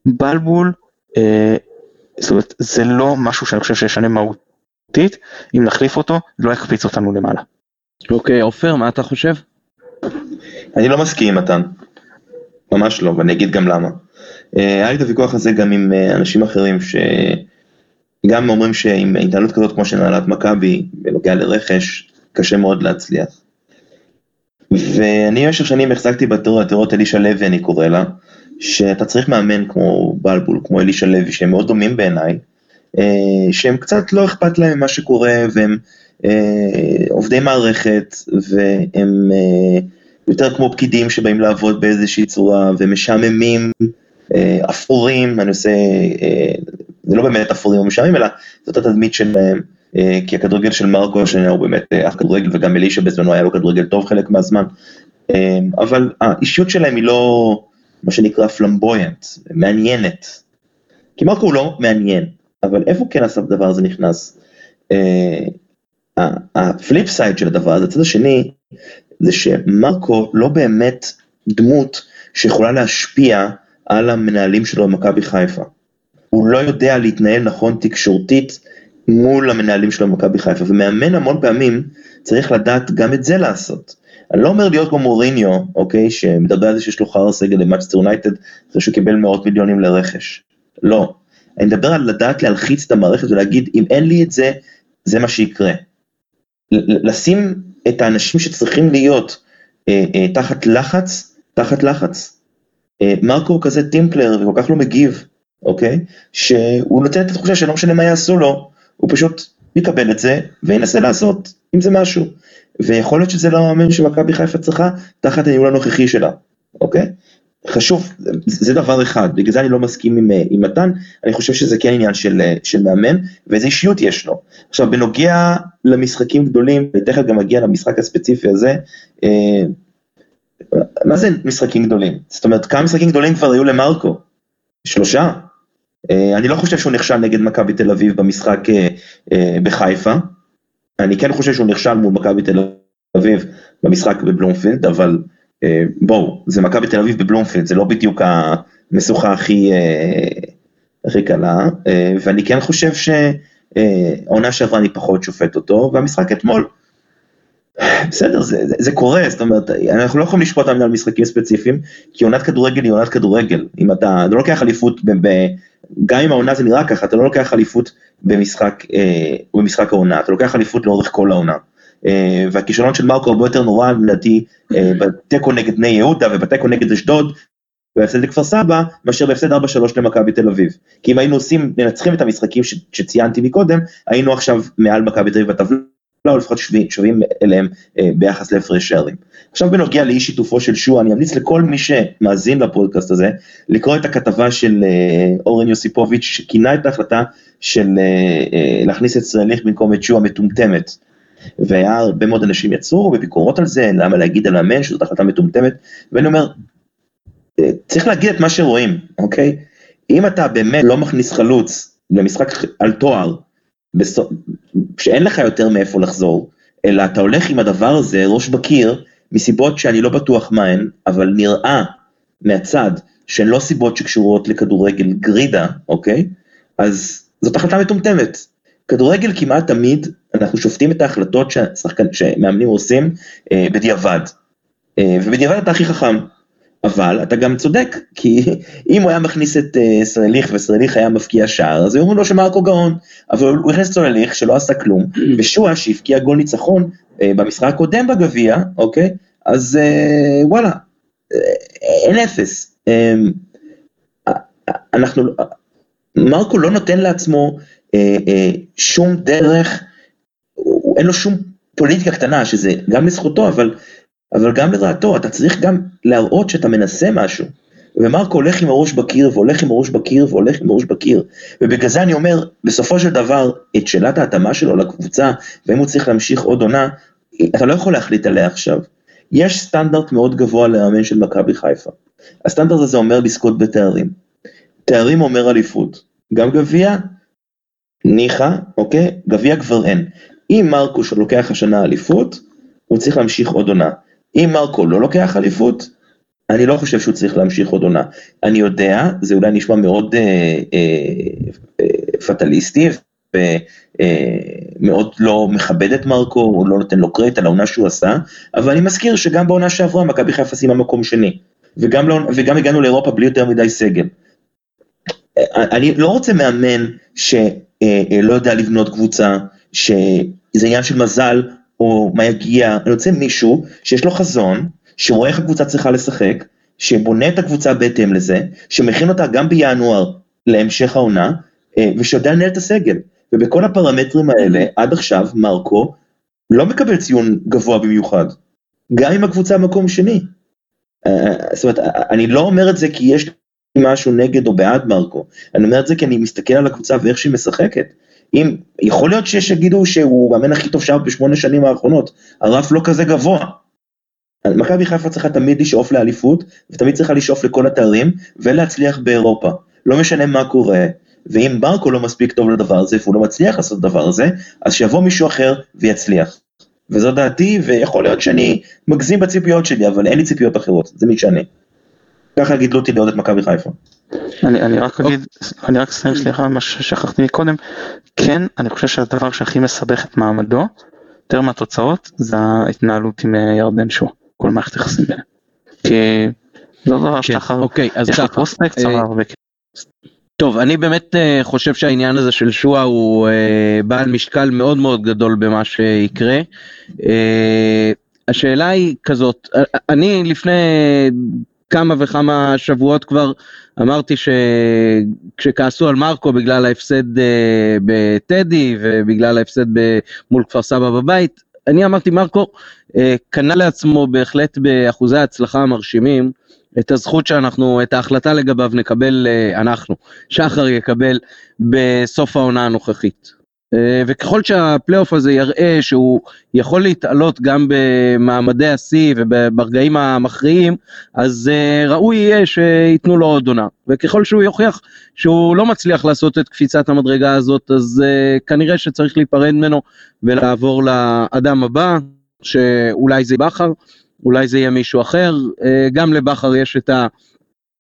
בלבול, אה, זאת אומרת, זה לא משהו שאני חושב שישנה מהותית, אם נחליף אותו, לא יקפיץ אותנו למעלה. אוקיי, עופר, מה אתה חושב? אני לא מסכים עם מתן, ממש לא, ואני אגיד גם למה. אה, היה לי את הוויכוח הזה גם עם אה, אנשים אחרים שגם אומרים שעם התנהלות כזאת כמו של הנהלת מכבי בנוגע לרכש, קשה מאוד להצליח. ואני במשך שנים החזקתי בתיאוריות אלישע לוי אני קורא לה, שאתה צריך מאמן כמו בלבול, כמו אלישע לוי, שהם מאוד דומים בעיניי, אה, שהם קצת לא אכפת להם ממה שקורה, והם אה, עובדי מערכת, והם אה, יותר כמו פקידים שבאים לעבוד באיזושהי צורה, ומשעממים, אפורים, אני עושה, זה לא באמת אפורים או משעממים, אלא זאת התדמית שלהם. אה, כי הכדורגל של מרקו השנה הוא באמת אה, אף כדורגל וגם אלישע בזמנו היה לו כדורגל טוב חלק מהזמן, אה, אבל האישיות שלהם היא לא מה שנקרא flamboyant, מעניינת. כי מרקו הוא לא מעניין, אבל איפה כן הדבר הזה נכנס? ה flip side של הדבר הזה, הצד השני, זה שמרקו לא באמת דמות שיכולה להשפיע על המנהלים שלו במכבי חיפה. הוא לא יודע להתנהל נכון תקשורתית מול המנהלים שלו במכבי חיפה, ומאמן המון פעמים צריך לדעת גם את זה לעשות. אני לא אומר להיות כמו מוריניו, אוקיי, שמדבר על זה שיש לו חרא סגל למאצ'סטר יונייטד, אחרי שהוא קיבל מאות מיליונים לרכש. לא. אני מדבר על לדעת להלחיץ את המערכת ולהגיד, אם אין לי את זה, זה מה שיקרה. לשים את האנשים שצריכים להיות אה, אה, תחת לחץ, תחת לחץ. אה, מרקו כזה טימפלר וכל כך לא מגיב, אוקיי? שהוא נותן את התחושה שלא משנה מה יעשו לו, הוא פשוט יקבל את זה וינסה לעשות עם זה משהו. ויכול להיות שזה לא המאמן שמכבי חיפה צריכה תחת הניהול הנוכחי שלה, אוקיי? חשוב, זה דבר אחד, בגלל זה אני לא מסכים עם, עם מתן, אני חושב שזה כן עניין של, של מאמן, ואיזה אישיות יש לו. עכשיו, בנוגע למשחקים גדולים, אני תכף גם אגיע למשחק הספציפי הזה, אה, מה זה משחקים גדולים? זאת אומרת, כמה משחקים גדולים כבר היו למרקו? שלושה? אה, אני לא חושב שהוא נכשל נגד מכבי תל אביב במשחק אה, אה, בחיפה, אני כן חושב שהוא נכשל מול מכבי תל אביב במשחק בבלומפילד, אבל בואו, זה מכבי תל אביב בבלומפילד, זה לא בדיוק המשוכה הכי, הכי קלה, ואני כן חושב שהעונה שעברה אני פחות שופט אותו, והמשחק אתמול, בסדר, זה, זה, זה קורה, זאת אומרת, אנחנו לא יכולים לשפוט על משחקים ספציפיים, כי עונת כדורגל היא עונת כדורגל, אם אתה לא לוקח אליפות, ב, ב, גם אם העונה זה נראה ככה, אתה לא לוקח אליפות במשחק, אה, במשחק העונה, אתה לוקח אליפות לאורך כל העונה. אה, והכישלון של מרקו הרבה יותר נורא לדעתי אה, בתיקו נגד בני יהודה ובתיקו נגד אשדוד, בהפסד לכפר סבא, מאשר בהפסד 4-3 למכבי תל אביב. כי אם היינו עושים, מנצחים את המשחקים שציינתי מקודם, היינו עכשיו מעל מכבי תל אביב בטבלה. לא, לפחות שווים אליהם אה, ביחס להפרש שערים. עכשיו בנוגע לאי שיתופו של שועה, אני אמליץ לכל מי שמאזין לפודקאסט הזה, לקרוא את הכתבה של אה, אורן יוסיפוביץ', שכינה את ההחלטה של אה, להכניס את ישראליך במקום את שועה מטומטמת. והיה הרבה מאוד אנשים יצאו בביקורות על זה, למה להגיד על מאמן שזאת החלטה מטומטמת, ואני אומר, צריך להגיד את מה שרואים, אוקיי? אם אתה באמת לא מכניס חלוץ למשחק על תואר, שאין לך יותר מאיפה לחזור, אלא אתה הולך עם הדבר הזה ראש בקיר, מסיבות שאני לא בטוח מה הן, אבל נראה מהצד שהן לא סיבות שקשורות לכדורגל גרידה, אוקיי? אז זאת החלטה מטומטמת. כדורגל כמעט תמיד, אנחנו שופטים את ההחלטות שהשחקן, שמאמנים עושים אה, בדיעבד. אה, ובדיעבד אתה הכי חכם. אבל אתה גם צודק, כי אם הוא היה מכניס את uh, סרליך וסרליך היה מפקיע שער, אז היו אומרים לו שמרקו גאון, אבל הוא הכניס את סרליך שלא עשה כלום, ושועה שהבקיע גול ניצחון uh, במשחק הקודם בגביע, אוקיי? אז uh, וואלה, אין אפס. אנחנו, מרקו לא נותן לעצמו שום דרך, אין לו שום פוליטיקה קטנה, שזה גם לזכותו, אבל אבל גם לרעתו, אתה צריך גם להראות שאתה מנסה משהו. ומרקו הולך עם הראש בקיר, והולך עם הראש בקיר, והולך עם הראש בקיר. ובגלל זה אני אומר, בסופו של דבר, את שאלת ההתאמה שלו לקבוצה, ואם הוא צריך להמשיך עוד עונה, אתה לא יכול להחליט עליה עכשיו. יש סטנדרט מאוד גבוה לאמן של מכבי חיפה. הסטנדרט הזה אומר לזכות בתארים. תארים אומר אליפות. גם גביע, ניחא, אוקיי? גביע כבר אין. אם מרקו שלוקח השנה אליפות, הוא צריך להמשיך עוד עונה. אם מרקו לא לוקח אליפות, אני לא חושב שהוא צריך להמשיך עוד עונה. אני יודע, זה אולי נשמע מאוד אה, אה, אה, פטליסטי, ומאוד אה, לא מכבד את מרקו, הוא לא נותן לו קרדיט על העונה שהוא עשה, אבל אני מזכיר שגם בעונה שעברה מכבי חיפה סיימה מקום שני, וגם, לא, וגם הגענו לאירופה בלי יותר מדי סגל. אה, אני לא רוצה מאמן שלא אה, אה, יודע לבנות קבוצה, שזה עניין של מזל, או מה יגיע, אני רוצה מישהו שיש לו חזון, שרואה איך הקבוצה צריכה לשחק, שבונה את הקבוצה בהתאם לזה, שמכין אותה גם בינואר להמשך העונה, אה, ושיודע לנהל את הסגל. ובכל הפרמטרים האלה, עד עכשיו, מרקו לא מקבל ציון גבוה במיוחד, גם אם הקבוצה במקום שני. אה, זאת אומרת, אני לא אומר את זה כי יש לי משהו נגד או בעד מרקו, אני אומר את זה כי אני מסתכל על הקבוצה ואיך שהיא משחקת. אם, יכול להיות שיש שיגידו שהוא המאמן הכי טוב שהיה בשמונה שנים האחרונות, הרף לא כזה גבוה. מכבי חיפה צריכה תמיד לשאוף לאליפות, ותמיד צריכה לשאוף לכל התארים, ולהצליח באירופה. לא משנה מה קורה, ואם ברקו לא מספיק טוב לדבר הזה, והוא לא מצליח לעשות את הדבר הזה, אז שיבוא מישהו אחר ויצליח. וזו דעתי, ויכול להיות שאני מגזים בציפיות שלי, אבל אין לי ציפיות אחרות, זה מי שאני. ככה גידלו אותי לעוד את מכבי חיפה. אני, אני רק אגיד, אני רק אסיים סליחה מה ששכחתי מקודם, כן אני חושב שהדבר שהכי מסבך את מעמדו, יותר מהתוצאות, זה ההתנהלות עם אה, ירדן שואה, כל מערכת יחסים ביניהם. כי זה דבר שאתה חייב, אוקיי, אז יש לו פרוספקט אה, הרבה טוב, אני באמת uh, חושב שהעניין הזה של שואה הוא uh, בעל משקל מאוד מאוד גדול במה שיקרה. Uh, השאלה היא כזאת, אני לפני כמה וכמה שבועות כבר אמרתי שכשכעסו על מרקו בגלל ההפסד אה, בטדי ובגלל ההפסד מול כפר סבא בבית, אני אמרתי מרקו אה, קנה לעצמו בהחלט באחוזי ההצלחה המרשימים את הזכות שאנחנו, את ההחלטה לגביו נקבל אה, אנחנו, שחר יקבל בסוף העונה הנוכחית. אה, וככל שהפלייאוף הזה יראה שהוא יכול להתעלות גם במעמדי השיא וברגעים המכריעים, אז אה, ראוי יהיה שייתנו לו עוד עונה. וככל שהוא יוכיח שהוא לא מצליח לעשות את קפיצת המדרגה הזאת, אז כנראה שצריך להיפרד ממנו ולעבור לאדם הבא, שאולי זה בכר. אולי זה יהיה מישהו אחר, אה, גם לבכר יש את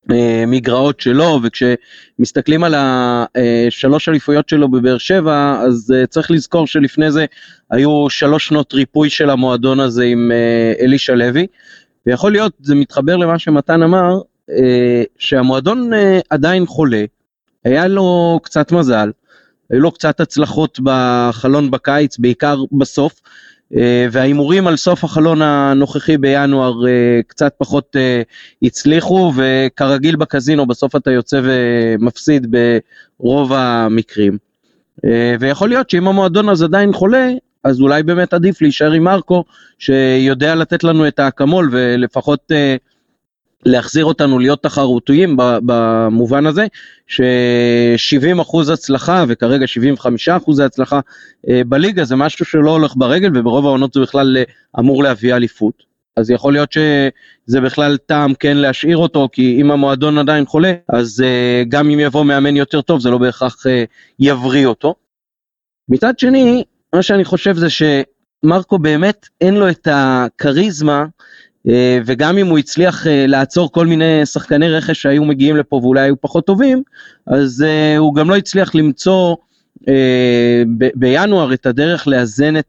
המגרעות שלו, וכשמסתכלים על השלוש אליפויות שלו בבאר שבע, אז אה, צריך לזכור שלפני זה היו שלוש שנות ריפוי של המועדון הזה עם אה, אלישע לוי, ויכול להיות, זה מתחבר למה שמתן אמר, שהמועדון עדיין חולה, היה לו קצת מזל, היו לו קצת הצלחות בחלון בקיץ, בעיקר בסוף, אה, וההימורים על סוף החלון הנוכחי בינואר אה, קצת פחות אה, הצליחו, וכרגיל בקזינו בסוף אתה יוצא ומפסיד ברוב המקרים. ויכול להיות שאם המועדון הזה עדיין חולה, אז אולי באמת עדיף להישאר עם מרקו, שיודע לתת לנו את האקמול ולפחות להחזיר אותנו להיות תחרותיים במובן הזה, ש-70 אחוז הצלחה וכרגע 75 אחוז הצלחה אה, בליגה זה משהו שלא הולך ברגל וברוב העונות זה בכלל אה, אמור להביא אליפות. אז יכול להיות שזה בכלל טעם כן להשאיר אותו, כי אם המועדון עדיין חולה, אז uh, גם אם יבוא מאמן יותר טוב, זה לא בהכרח יבריא אותו. מצד שני, מה שאני חושב זה שמרקו באמת אין לו את הכריזמה אה, וגם אם הוא הצליח אה, לעצור כל מיני שחקני רכש שהיו מגיעים לפה ואולי היו פחות טובים, אז אה, הוא גם לא הצליח למצוא בינואר את הדרך לאזן את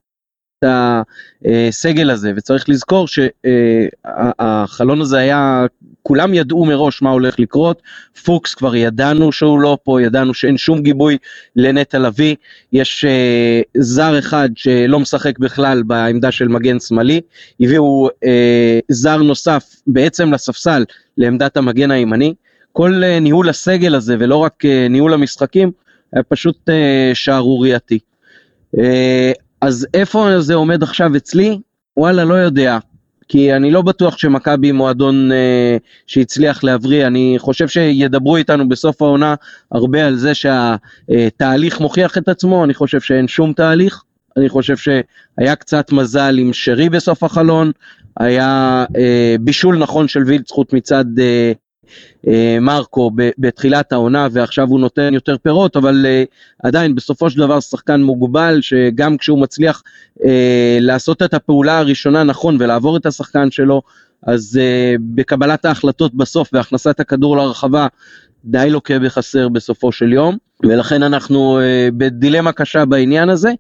הסגל הזה, וצריך לזכור שהחלון הזה היה, כולם ידעו מראש מה הולך לקרות, פוקס כבר ידענו שהוא לא פה, ידענו שאין שום גיבוי לנטע לביא, יש אה, זר אחד שלא משחק בכלל בעמדה של מגן שמאלי, הביאו אה, זר נוסף בעצם לספסל לעמדת המגן הימני, כל אה, ניהול הסגל הזה ולא רק אה, ניהול המשחקים היה פשוט אה, שערורייתי. אה, אז איפה זה עומד עכשיו אצלי? וואלה, לא יודע. כי אני לא בטוח שמכבי מועדון אה, שהצליח להבריא, אני חושב שידברו איתנו בסוף העונה הרבה על זה שהתהליך מוכיח את עצמו, אני חושב שאין שום תהליך, אני חושב שהיה קצת מזל עם שרי בסוף החלון, היה אה, בישול נכון של וילצחוט מצד אה, מרקו בתחילת העונה ועכשיו הוא נותן יותר פירות, אבל אה, עדיין בסופו של דבר שחקן מוגבל שגם כשהוא מצליח אה, לעשות את הפעולה הראשונה נכון ולעבור את השחקן שלו, אז בקבלת ההחלטות בסוף והכנסת הכדור לרחבה די לוקה בחסר בסופו של יום. ולכן אנחנו בדילמה קשה בעניין הזה,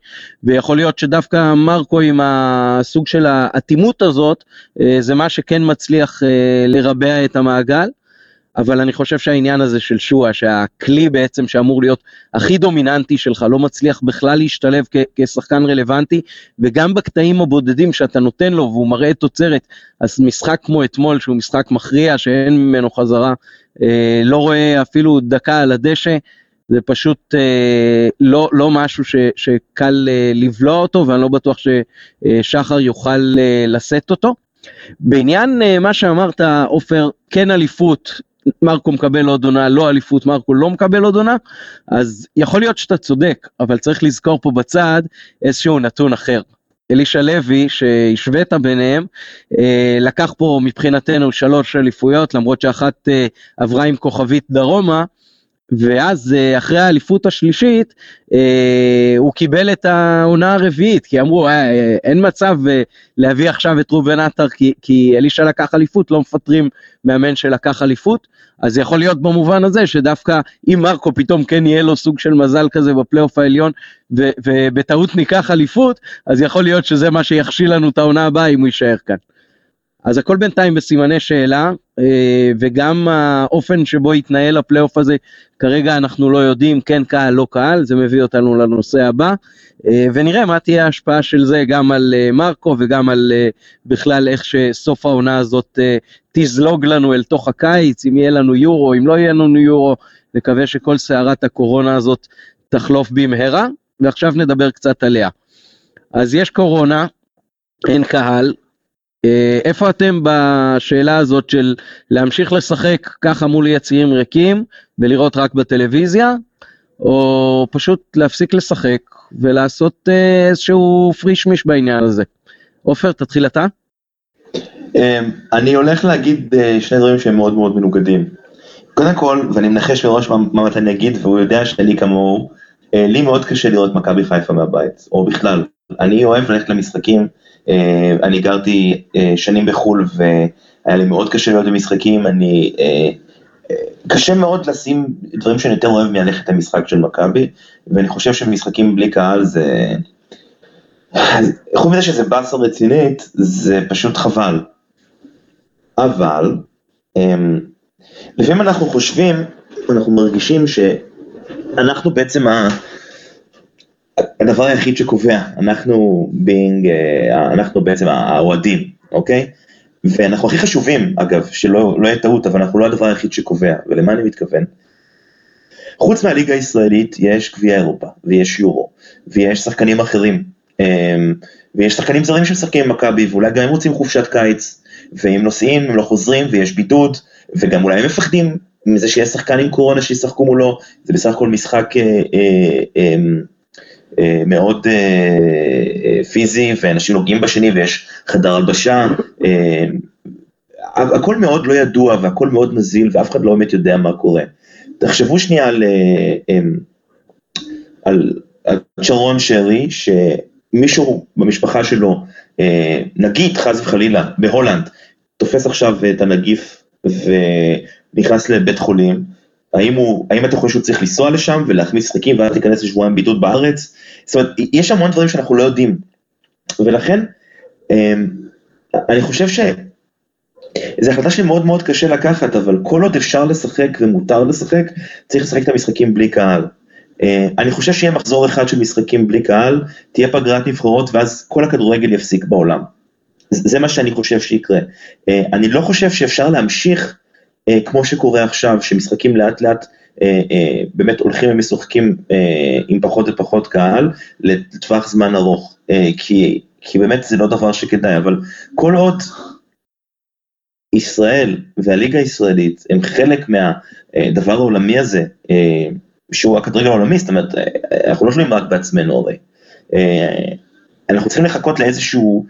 ויכול להיות שדווקא מרקו עם הסוג של האטימות הזאת, זה מה שכן מצליח לרבע את המעגל. אבל אני חושב שהעניין הזה של שואה, שהכלי בעצם שאמור להיות הכי דומיננטי שלך, לא מצליח בכלל להשתלב כ- כשחקן רלוונטי, וגם בקטעים הבודדים שאתה נותן לו והוא מראה תוצרת, אז משחק כמו אתמול, שהוא משחק מכריע, שאין ממנו חזרה, אה, לא רואה אפילו דקה על הדשא, זה פשוט אה, לא, לא משהו ש, שקל אה, לבלוע אותו, ואני לא בטוח ששחר יוכל אה, לשאת אותו. בעניין אה, מה שאמרת, עופר, כן אליפות, מרקו מקבל עוד עונה, לא אליפות, מרקו לא מקבל עוד עונה, אז יכול להיות שאתה צודק, אבל צריך לזכור פה בצד איזשהו נתון אחר. אלישע לוי, שהשווית ביניהם, אה, לקח פה מבחינתנו שלוש אליפויות, למרות שאחת אה, עברה עם כוכבית דרומה, ואז אה, אחרי האליפות השלישית אה, הוא קיבל את העונה הרביעית כי אמרו אה, אין מצב להביא עכשיו את ראובן עטר כי, כי אלישע לקח אליפות לא מפטרים מאמן שלקח אליפות אז יכול להיות במובן הזה שדווקא אם מרקו פתאום כן יהיה לו סוג של מזל כזה בפלייאוף העליון ו, ובטעות ניקח אליפות אז יכול להיות שזה מה שיכשיל לנו את העונה הבאה אם הוא יישאר כאן. אז הכל בינתיים בסימני שאלה, וגם האופן שבו יתנהל הפלייאוף הזה, כרגע אנחנו לא יודעים, כן קהל, לא קהל, זה מביא אותנו לנושא הבא, ונראה מה תהיה ההשפעה של זה גם על מרקו וגם על בכלל איך שסוף העונה הזאת תזלוג לנו אל תוך הקיץ, אם יהיה לנו יורו, אם לא יהיה לנו יורו, נקווה שכל סערת הקורונה הזאת תחלוף במהרה, ועכשיו נדבר קצת עליה. אז יש קורונה, אין קהל, אה, איפה אתם בשאלה הזאת של להמשיך לשחק ככה מול יציעים ריקים ולראות רק בטלוויזיה, או פשוט להפסיק לשחק ולעשות אה, איזשהו פרישמיש בעניין הזה? עופר, תתחיל אתה. אמ, אני הולך להגיד אה, שני דברים שהם מאוד מאוד מנוגדים. קודם כל, ואני מנחש מראש מה, מה אני אגיד, והוא יודע שאני כמוהו, לי מאוד קשה לראות מכבי חיפה מהבית, או בכלל. אני אוהב ללכת למשחקים, אה, אני גרתי אה, שנים בחו"ל והיה לי מאוד קשה להיות במשחקים, אני... אה, קשה מאוד לשים דברים שאני יותר אוהב מללכת למשחק של מכבי, ואני חושב שמשחקים בלי קהל זה... חוץ מזה שזה באסה רצינית, זה פשוט חבל. אבל, לפעמים אנחנו חושבים, אנחנו מרגישים שאנחנו בעצם הדבר היחיד שקובע, אנחנו בינג, אה, אנחנו בעצם האוהדים, אוקיי? ואנחנו הכי חשובים, אגב, שלא לא יהיה טעות, אבל אנחנו לא הדבר היחיד שקובע, ולמה אני מתכוון? חוץ מהליגה הישראלית יש גביע אירופה, ויש יורו, ויש שחקנים אחרים, אמ, ויש שחקנים זרים שמשחקים עם מכבי, ואולי גם הם רוצים חופשת קיץ, ואם נוסעים הם לא חוזרים, ויש בידוד, וגם אולי הם מפחדים מזה שיש שחקן עם קורונה שישחקו מולו, זה בסך הכל משחק אה, אה, אה, מאוד אה, אה, פיזי ואנשים נוגעים בשני ויש חדר הלבשה, הכל מאוד לא ידוע והכל מאוד נזיל ואף אחד לא באמת יודע מה קורה. תחשבו שנייה על, על, על צ'רון שרי, שמישהו במשפחה שלו, נגיד חס וחלילה בהולנד, תופס עכשיו את הנגיף ונכנס לבית חולים, האם, הוא, האם אתה חושב שהוא צריך לנסוע לשם ולהכניס שחקים ואז להיכנס לשבועיים בידוד בארץ? זאת אומרת, יש המון דברים שאנחנו לא יודעים. ולכן, אמ, אני חושב ש... זו החלטה שמאוד מאוד קשה לקחת, אבל כל עוד אפשר לשחק ומותר לשחק, צריך לשחק את המשחקים בלי קהל. אה, אני חושב שיהיה מחזור אחד של משחקים בלי קהל, תהיה פגרת נבחרות ואז כל הכדורגל יפסיק בעולם. זה מה שאני חושב שיקרה. אה, אני לא חושב שאפשר להמשיך אה, כמו שקורה עכשיו, שמשחקים לאט לאט באמת הולכים ומשוחקים עם פחות ופחות קהל לטווח זמן ארוך, כי, כי באמת זה לא דבר שכדאי, אבל כל עוד ישראל והליגה הישראלית הם חלק מהדבר העולמי הזה, שהוא הכדורגל העולמי, זאת אומרת, אנחנו לא שומעים רק בעצמנו הרי. אנחנו צריכים לחכות לאיזשהו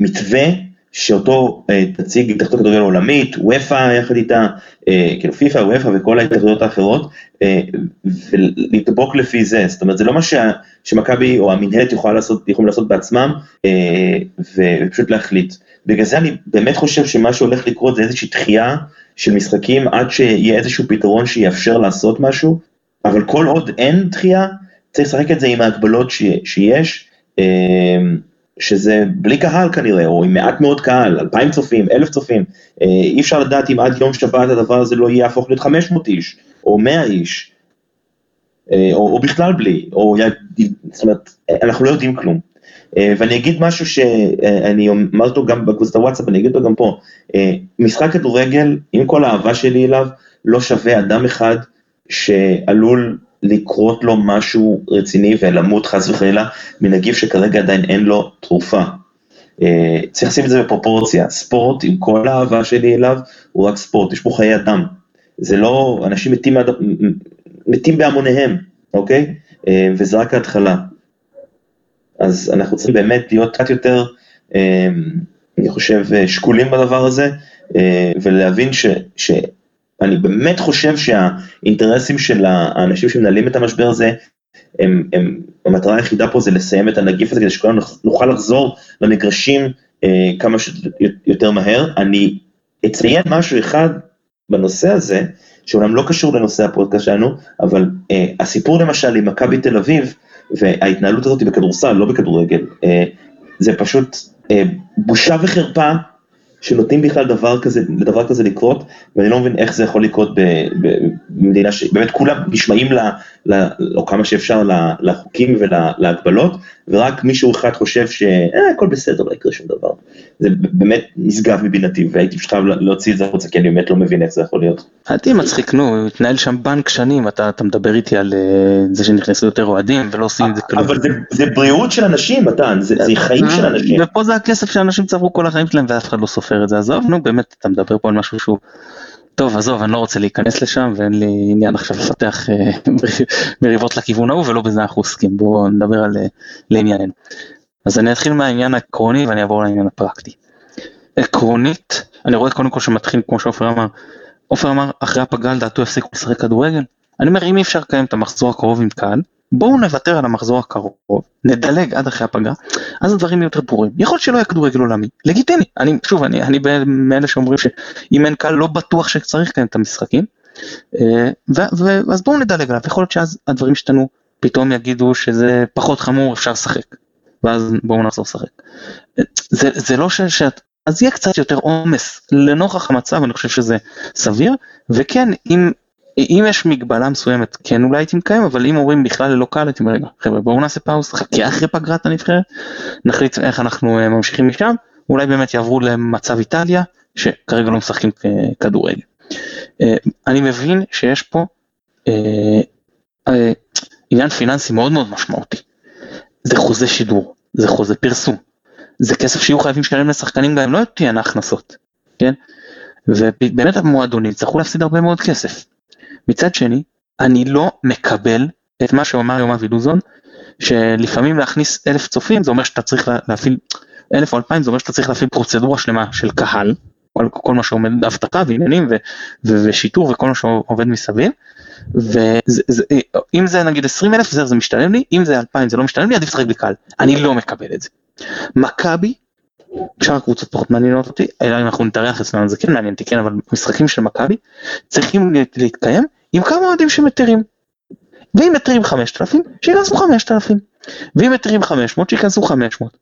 מתווה שאותו אה, תציג התאחדות הכדורגל העולמית, וופא יחד איתה, אה, כאילו פיפא, וופא וכל ההתאחדויות האחרות, אה, ולדבוק לפי זה, זאת אומרת זה לא מה שמכבי או המנהלת יכולה לעשות, יכולים לעשות בעצמם, ופשוט להחליט. בגלל זה אני באמת חושב שמה שהולך לקרות זה איזושהי דחייה של משחקים עד שיהיה איזשהו פתרון שיאפשר לעשות משהו, אבל כל עוד אין דחייה, צריך לשחק את זה עם ההגבלות שיש. שזה בלי קהל כנראה, או עם מעט מאוד קהל, אלפיים צופים, אלף צופים, אה, אי אפשר לדעת אם עד יום שבת הדבר הזה לא יהפוך להיות 500 איש, או 100 איש, אה, או, או בכלל בלי, או זאת אומרת, אנחנו לא יודעים כלום. אה, ואני אגיד משהו שאני אומר אותו גם בקבוצת הוואטסאפ, אני אגיד אותו גם פה, משחק כדורגל, עם כל האהבה שלי אליו, לא שווה אדם אחד שעלול לקרות לו משהו רציני ולמות חס וחלילה מנגיף שכרגע עדיין אין לו תרופה. אה, צריך לשים את זה בפרופורציה, ספורט עם כל האהבה שלי אליו הוא רק ספורט, יש פה חיי אדם, זה לא, אנשים מתים, מתים בהמוניהם, אוקיי? אה, וזה רק ההתחלה. אז אנחנו צריכים באמת להיות קצת יותר, אה, אני חושב, שקולים בדבר הזה, ולהבין ש, ש, אני באמת חושב שהאינטרסים של האנשים שמנהלים את המשבר הזה, הם, הם, המטרה היחידה פה זה לסיים את הנגיף הזה כדי שכולנו נוכל לחזור למגרשים אה, כמה שיותר מהר. אני אציין משהו אחד בנושא הזה, שאומנם לא קשור לנושא הפודקאסט שלנו, אבל אה, הסיפור למשל עם מכבי תל אביב, וההתנהלות הזאת היא בכדורסל, לא בכדורגל, אה, זה פשוט אה, בושה וחרפה שנותנים בכלל דבר כזה, לדבר כזה לקרות, ואני לא מבין איך זה יכול לקרות במדינה שבאמת כולם נשמעים, ל, ל, או כמה שאפשר, לחוקים ולהגבלות, ורק מישהו אחד חושב שהכל בסדר, לא יקרה שום דבר. זה באמת נשגב מבינתי, והייתי פשוט חייב להוציא את זה החוצה, כי אני באמת לא מבין איך זה יכול להיות. אותי מצחיק, נו, מתנהל שם בנק שנים, אתה, אתה מדבר איתי על אה, זה שנכנסו יותר אוהדים ולא עושים את זה כלום. אבל זה, זה בריאות של אנשים, מתן, זה, זה חיים של אנשים. ופה זה הכסף שאנשים צברו כל החיים שלהם ואף אחד לא סופר את זה, עזוב, נו באמת, אתה מדבר פה על משהו שהוא... טוב, עזוב, אני לא רוצה להיכנס לשם ואין לי עניין עכשיו לפתח אה, מריבות לכיוון ההוא ולא בזה אנחנו עוסקים, בואו נדבר על אה, לענייננו. אז אני אתחיל מהעניין העקרוני ואני אעבור לעניין הפרקטי. עקרונית, אני רואה קודם כל שמתחיל כמו שעופר אמר, עופר אמר אחרי הפגרה לדעתו יפסיקו לשחק כדורגל. אני אומר אם אי אפשר לקיים את המחזור הקרוב עם קהל, בואו נוותר על המחזור הקרוב, נדלג עד אחרי הפגרה, אז הדברים יהיו יותר ברורים. יכול להיות שלא יהיה כדורגל עולמי, לגיטימי. אני, שוב, אני, אני מאלה שאומרים שאם אין קהל לא בטוח שצריך לקיים את המשחקים, אה, אז בואו נדלג עליו, יכול להיות שאז הדברים ישתנו, פתאום יגידו שזה פחות חמור, אפשר לשחק. ואז בואו נחזור לשחק. זה, זה לא ש, שאת, אז יהיה קצת יותר עומס לנוכח המצב, אני חושב שזה סביר, וכן, אם אם יש מגבלה מסוימת כן אולי הייתי מקיים אבל אם אומרים בכלל ללא קהל הייתי אומר רגע חבר'ה בואו נעשה פאוס חכה אחרי פגרת הנבחרת נחליט איך אנחנו אה, ממשיכים משם אולי באמת יעברו למצב איטליה שכרגע לא משחקים כדורגל. אה, אני מבין שיש פה אה, עניין פיננסי מאוד מאוד משמעותי. זה חוזה שידור זה חוזה פרסום זה כסף שיהיו חייבים לשלם לשחקנים גם אם לא תהיינה הכנסות. כן? ובאמת המועדונים צריכו להפסיד הרבה מאוד כסף. מצד שני, אני לא מקבל את מה שאומר יום אבי לוזון, שלפעמים להכניס אלף צופים זה אומר שאתה צריך להפעיל, אלף או אלפיים זה אומר שאתה צריך להפעיל פרוצדורה שלמה של קהל, כל, כל מה שעומד אבטחה ועניינים ו, ו, ושיטור וכל מה שעובד מסביב, ואם זה נגיד עשרים אלף זה, זה משתלם לי, אם זה אלפיים זה לא משתלם לי, עדיף לשחק בלי קהל, אני לא מקבל את זה. מכבי שאר הקבוצות פחות מעניינות אותי, אלא אם אנחנו נתארח אצלנו זה כן מעניין אותי, כן, אבל משחקים של מכבי צריכים להתקיים עם כמה אוהדים שמתירים. ואם מתירים 5,000, שייכנסו 5,000. ואם מתירים 500, שייכנסו 500.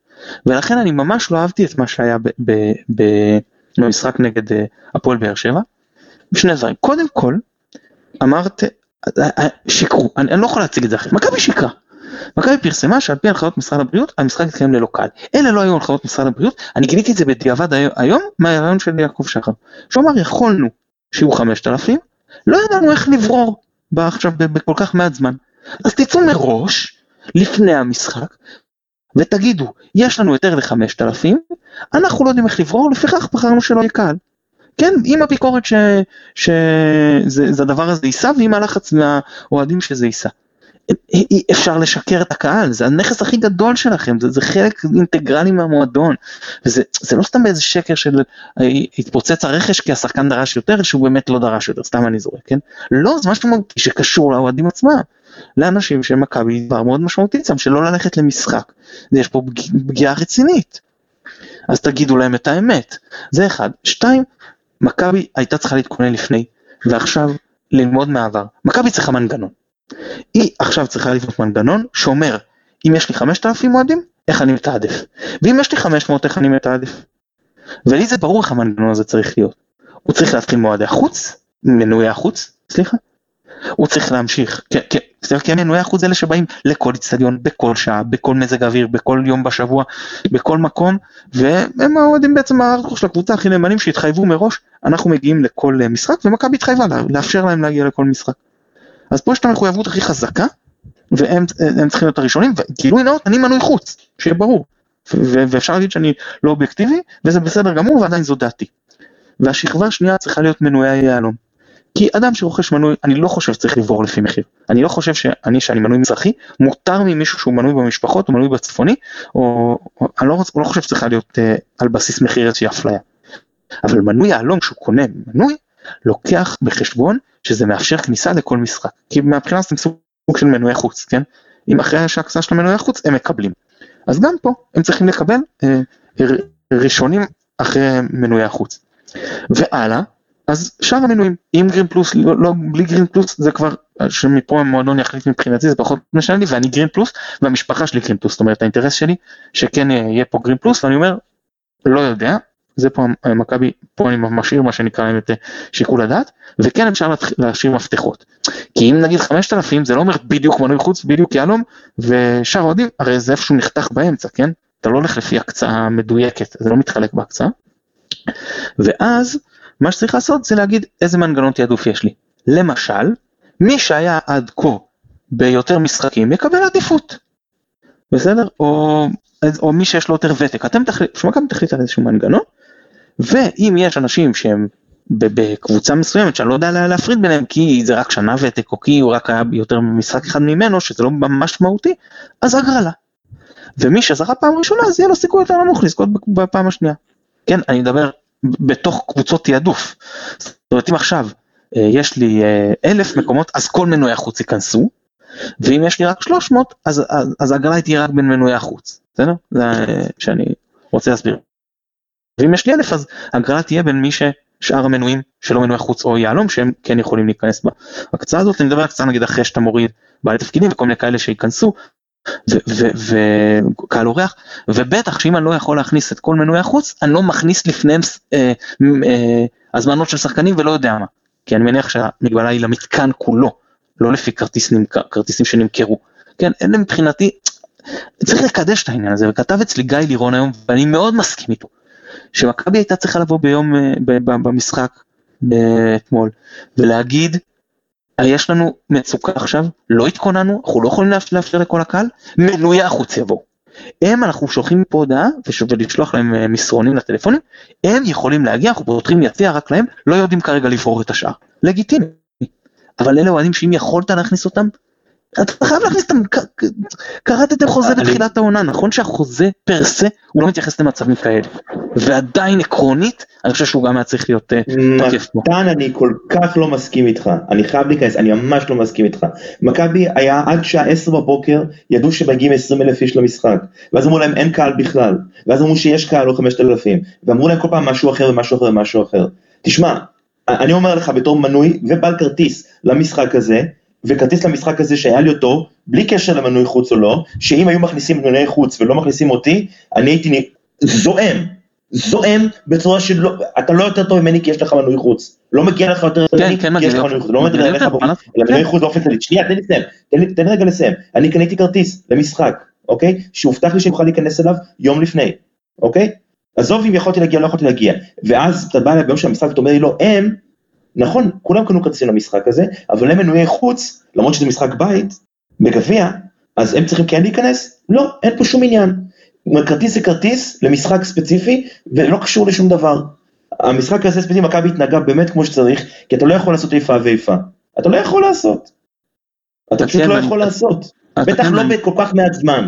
ולכן אני ממש לא אהבתי את מה שהיה במשחק נגד אה, הפועל באר שבע. שני דברים, קודם כל, אמרת, אה, אה, שיקרו, אני, אני לא יכול להציג את זה אחרת, מכבי שיקרה. מכבי פרסמה שעל פי הנחיות משרד הבריאות המשחק יתקיים ללא קהל. אלה לא היו הנחיות משרד הבריאות, אני גיליתי את זה בדיעבד היום מהרעיון של יעקב שחר. שהוא אמר יכולנו שיהיו 5,000, לא ידענו איך לברור עכשיו בכל כך מעט זמן. אז תצאו מראש, לפני המשחק, ותגידו, יש לנו יותר ל-5,000, אנחנו לא יודעים איך לברור, לפיכך בחרנו שלא יהיה קהל. כן, עם הביקורת שזה הדבר הזה יישא, ועם הלחץ מהאוהדים שזה יישא. אי אפשר לשקר את הקהל, זה הנכס הכי גדול שלכם, זה, זה חלק אינטגרלי מהמועדון. וזה זה לא סתם איזה שקר של אה, התפוצץ הרכש כי השחקן דרש יותר, שהוא באמת לא דרש יותר, סתם אני זורק, כן? לא, זה משהו שקשור לאוהדים עצמם. לאנשים של מכבי דבר מאוד משמעותי אצלם, שלא ללכת למשחק. יש פה פגיעה רצינית. אז תגידו להם את האמת. זה אחד. שתיים, מכבי הייתה צריכה להתכונן לפני, ועכשיו ללמוד מהעבר. מכבי צריכה מנגנון. היא עכשיו צריכה לבנות מנגנון שאומר, אם יש לי 5,000 אוהדים, איך אני מתעדף? ואם יש לי 500, איך אני מתעדף? ולי זה ברור איך המנגנון הזה צריך להיות. הוא צריך להתחיל מועדי החוץ, מנועי החוץ, סליחה. הוא צריך להמשיך, כן, כן, כי מנועי החוץ אלה שבאים לכל אצטדיון, בכל שעה, בכל מזג אוויר, בכל יום בשבוע, בכל מקום, והם האוהדים בעצם הארדקור של הקבוצה הכי נאמנים שהתחייבו מראש, אנחנו מגיעים לכל משחק, ומכבי התחייבה לאפשר להם להגיע לכל משחק. אז פה יש את המחויבות הכי חזקה, והם צריכים להיות הראשונים, וגילוי נאות, אני מנוי חוץ, שיהיה ברור. ואפשר להגיד שאני לא אובייקטיבי, וזה בסדר גמור, ועדיין זו דעתי. והשכבה השנייה צריכה להיות מנועי היהלום. כי אדם שרוכש מנוי, אני לא חושב שצריך לברור לפי מחיר. אני לא חושב שאני, שאני מנוי מזרחי, מותר ממישהו שהוא מנוי במשפחות, או מנוי בצפוני, או, או אני לא, לא חושב שצריכה להיות uh, על בסיס מחיר איזושהי אפליה. אבל מנוי יהלום, שהוא קונה מנוי, לוקח בחשבון שזה מאפשר כניסה לכל משחק. כי מהבחינה הזאת הם סוג של מנויי חוץ, כן? אם אחרי שההקצאה של המנויי חוץ הם מקבלים. אז גם פה הם צריכים לקבל אה, ראשונים אחרי מנויי החוץ. והלאה, אז שאר המנויים, עם Green Plus, לא, לא בלי Green Plus, זה כבר, שמפה המועדון יחליט מבחינתי, זה פחות משנה לי, ואני Green Plus, והמשפחה שלי Green Plus, זאת אומרת האינטרס שלי, שכן יהיה פה Green Plus, ואני אומר, לא יודע, זה פה מכבי, פה אני משאיר מה שנקרא להם את אה, שיקול הדעת, וכן אפשר להשאיר מפתחות. כי אם נגיד 5,000 זה לא אומר בדיוק מנוי חוץ, בדיוק יהלום, ושאר אוהדים, הרי זה איפשהו נחתך באמצע, כן? אתה לא הולך לפי הקצאה מדויקת, זה לא מתחלק בהקצאה. ואז מה שצריך לעשות זה להגיד איזה מנגנון תעדוף יש לי. למשל, מי שהיה עד כה ביותר משחקים יקבל עדיפות. בסדר? או, או מי שיש לו יותר ותק. אתם תחליטו, שמכבי תחליט על איזשהו מנגנון, ואם יש אנשים שהם בקבוצה מסוימת שאני לא יודע להפריד ביניהם כי זה רק שנה ותק או כי הוא רק היה יותר ממשחק אחד ממנו שזה לא ממש מהותי, אז הגרלה. ומי שזכה פעם ראשונה אז יהיה לו סיכוי יותר נמוך לזכות בפעם השנייה. כן, אני מדבר בתוך קבוצות תעדוף. זאת אומרת אם עכשיו אה, יש לי אה, אלף מקומות אז כל מנועי החוץ ייכנסו, ואם יש לי רק 300 אז, אז, אז ההגרלה תהיה רק בין מנועי החוץ, בסדר? זה אה, שאני רוצה להסביר. ואם יש לי אלף אז ההגרלה תהיה בין מי ששאר המנויים שלא מנועי חוץ או יהלום שהם כן יכולים להיכנס בהקצאה הזאת, אני מדבר הקצאה נגיד אחרי שאתה מוריד בעלי תפקידים וכל מיני כאלה שייכנסו וקהל אורח, ובטח שאם אני לא יכול להכניס את כל מנועי החוץ, אני לא מכניס לפניהם אה, אה, הזמנות של שחקנים ולא יודע מה, כי אני מניח שהמגבלה היא למתקן כולו, לא לפי כרטיס נמכר, כרטיסים שנמכרו, כן, אלה מבחינתי, צריך לקדש את העניין הזה, וכתב אצלי גיא לירון היום, ואני מאוד מסכים איתו, שמכבי הייתה צריכה לבוא ביום, אה, במשחק אתמול, ולהגיד יש לנו מצוקה עכשיו, לא התכוננו, אנחנו לא יכולים לאפשר לכל הקהל, מנויי החוץ יבואו. הם אנחנו שולחים פה הודעה ולשלוח להם אה, מסרונים לטלפונים, הם יכולים להגיע, אנחנו פותחים יציע רק להם, לא יודעים כרגע לברור את השאר. לגיטימי. אבל אלה אוהדים שאם יכולת להכניס אותם, אתה חייב להכניס אותם, קראתם חוזה בתחילת העונה, נכון שהחוזה פר סה הוא לא מתייחס למצבים כאלה, ועדיין עקרונית אני חושב שהוא גם היה צריך להיות אה, תקף פה. מתן אני כל כך לא מסכים איתך, אני חייב להיכנס, אני ממש לא מסכים איתך. מכבי היה עד שעה 10 בבוקר, ידעו שמגיעים 20 אלף איש למשחק, ואז אמרו להם אין קהל בכלל, ואז אמרו שיש קהל או 5,000, ואמרו להם כל פעם משהו אחר ומשהו אחר ומשהו אחר. תשמע, אני אומר לך בתור מנוי ובעל כרטיס למשחק הזה, וכרטיס למשחק הזה שהיה לי אותו, בלי קשר למנוי חוץ או לא, שאם היו מכניסים מנוי חוץ ולא מכניסים אותי, אני הייתי זועם, זועם בצורה שלא, אתה לא יותר טוב ממני כי יש לך מנוי חוץ, לא מגיע לך יותר ממני כן, כי יש לך מנוי חוץ, לא מגיע לך מנוי חוץ. באופן כללי, שנייה תן לי לסיים, תן לי רגע לסיים, אני קניתי כרטיס למשחק, אוקיי, שהובטח לי שאני אוכל להיכנס אליו יום לפני, אוקיי, עזוב אם יכולתי להגיע לא יכולתי להגיע, ואז אתה בא אליי ביום של המשחק ואתה אומר לי לא, הם נכון, כולם קנו כרטיסים למשחק הזה, אבל הם מנויי חוץ, למרות שזה משחק בית, בגביע, אז הם צריכים כן להיכנס? לא, אין פה שום עניין. כרטיס זה כרטיס למשחק ספציפי, ולא קשור לשום דבר. המשחק הזה ספציפי, מכבי התנהגה באמת כמו שצריך, כי אתה לא יכול לעשות איפה ואיפה. אתה לא יכול לעשות. אתה פשוט לא יכול לעשות. בטח לא בכל כך מעט זמן.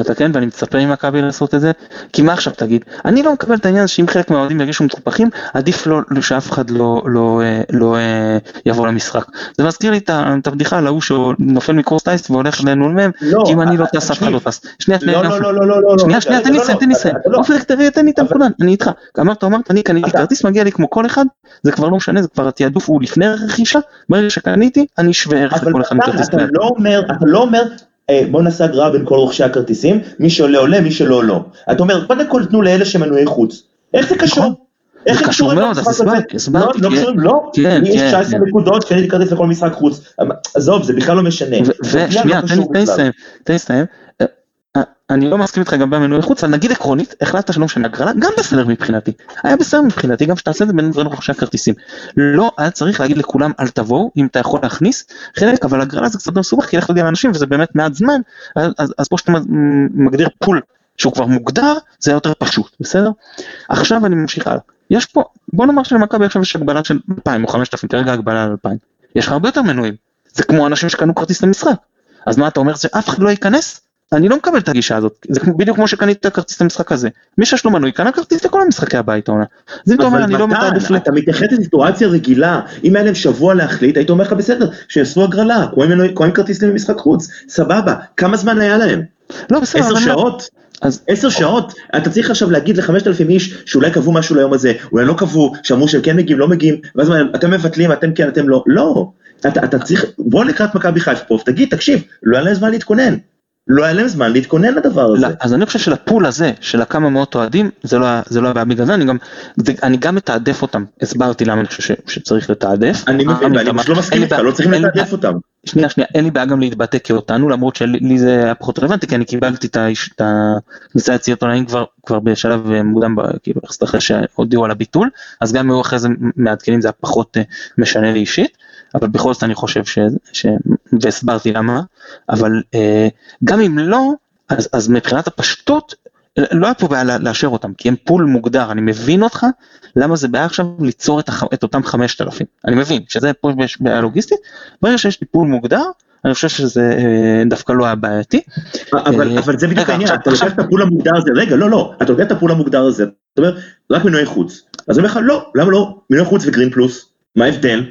אתה כן ואני מצפה ממכבי לעשות את זה. כי מה עכשיו תגיד? אני לא מקבל את העניין שאם חלק מהאוהדים ירגישו מקופחים עדיף לא, לא שאף אחד לא לא אה, לא אה, יבוא למשחק. זה מזכיר לי את הבדיחה על ההוא שנופל מקורס טייס והולך מהם. לא, כי אם אני לא טס אף אחד לא טס. שנייה שנייה לא, לא, לא, לא, לא, שנייה שנייה תן לי לסיים תן לי לסיים. עופר תן לי את הנקודה אני איתך. אמרת אמרת אני קניתי כרטיס מגיע לי כמו כל אחד זה כבר לא משנה זה כבר התעדוף הוא לפני רכישה. ברגע שקניתי אני שווה ערך לכל אחד מכרטיס. אתה לא אומר אה, בוא נעשה הגרעה בין כל רוכשי הכרטיסים, מי שעולה עולה, מי שלא לא. אתה אומר, קודם כל תנו לאלה שמנועי חוץ. איך זה קשור? נכון. איך זה קשור מאוד, אז הסברתי, הסברתי. לא, לא קשורים, לא. כן, יש 19 כן, כן. נקודות, קניתי כרטיס לכל משחק חוץ. עזוב, זה בכלל לא משנה. ושנייה, תן לי לסיים, תן לי לסיים. אני לא מסכים איתך גם במנועי חוץ, אבל נגיד עקרונית, החלטת שלא משנה הגרלה, גם בסדר מבחינתי. היה בסדר מבחינתי, גם שתעשה את זה בין רוכשי הכרטיסים. לא היה צריך להגיד לכולם אל תבואו, אם אתה יכול להכניס חלק, אבל הגרלה זה קצת מסובך, כי לך תודיע לאנשים וזה באמת מעט זמן, אז, אז, אז פה שאתה מגדיר פול שהוא כבר מוגדר, זה יותר פשוט, בסדר? עכשיו אני ממשיך הלאה. יש פה, בוא נאמר שלמכבי עכשיו יש הגבלה של 2,000 או 5,000, כרגע הגבלה על 2,000. יש לך הרבה יותר מנויים. זה כמו אנשים שקנו כרטיס למשחק. אז מה אתה אומר שאף אחד לא ייכנס? אני לא מקבל את הגישה הזאת, זה בדיוק כמו שקנית כרטיס למשחק הזה. מי שיש לו מנוי קנה כרטיס לכל המשחקי הבית העונה. אז אם אתה אומר אני לא מתעדף ל... אתה מתייחס לסיטואציה רגילה, אם היה להם שבוע להחליט הייתי אומר לך בסדר, שיעשו הגרלה, קוראים כרטיס למשחק חוץ, סבבה, כמה זמן היה להם? לא בסדר, עשר שעות? אז עשר שעות, אתה צריך עכשיו להגיד לחמשת אלפים איש שאולי קבעו משהו ליום הזה, אולי לא קבעו, שאמרו שהם כן מגיעים, לא מגיעים, ואז אתם מבטלים, אתם כן, אתם לא, לא, אתה, אתה צריך, בוא לקראת מכבי חיפה פה, תגיד, תקשיב, לא היה להם זמן להתכונן, לא היה להם זמן להתכונן לדבר הזה. לא, אז אני חושב שלפול הזה, של הכמה מאות אוהדים, זה לא, היה- זה לא הבעיה בגלל זה, אני גם, אני גם מתעדף אותם, הסברתי למה אני חושב ש, שצריך לתעדף. אני מבין, מה- פשוט לא מסכים איתך, בעיה- לא צריכים לתעדף אותם. שנייה שנייה אין לי בעיה גם להתבטא כאותנו למרות שלי זה היה פחות רלוונטי כי אני קיבלתי את הכניסה ליציאות עיתונאים כבר כבר בשלב אה, מוקדם כאילו אחרי שהודיעו על הביטול אז גם אם אחרי זה מעדכנים זה היה פחות אה, משנה לי אישית אבל בכל זאת אני חושב ש... ש... והסברתי למה אבל אה, גם אם לא אז, אז מבחינת הפשטות לא היה פה בעיה לאשר אותם כי הם פול מוגדר אני מבין אותך למה זה בעיה עכשיו ליצור את, הח... את אותם 5,000 אני מבין שזה פה יש בעיה לוגיסטית ברגע שיש טיפול מוגדר, אני חושב שזה אה, דווקא לא היה בעייתי. אבל אה, אבל זה בדיוק העניין, אתה לוקח את הפול המוגדר הזה, רגע, לא, לא, אתה לוקח את הפול המוגדר הזה, אתה אומר, רק מנויי חוץ. אז אני אומר לך, לא, למה לא? מנויי חוץ ו Green Plus, מה ההבדל?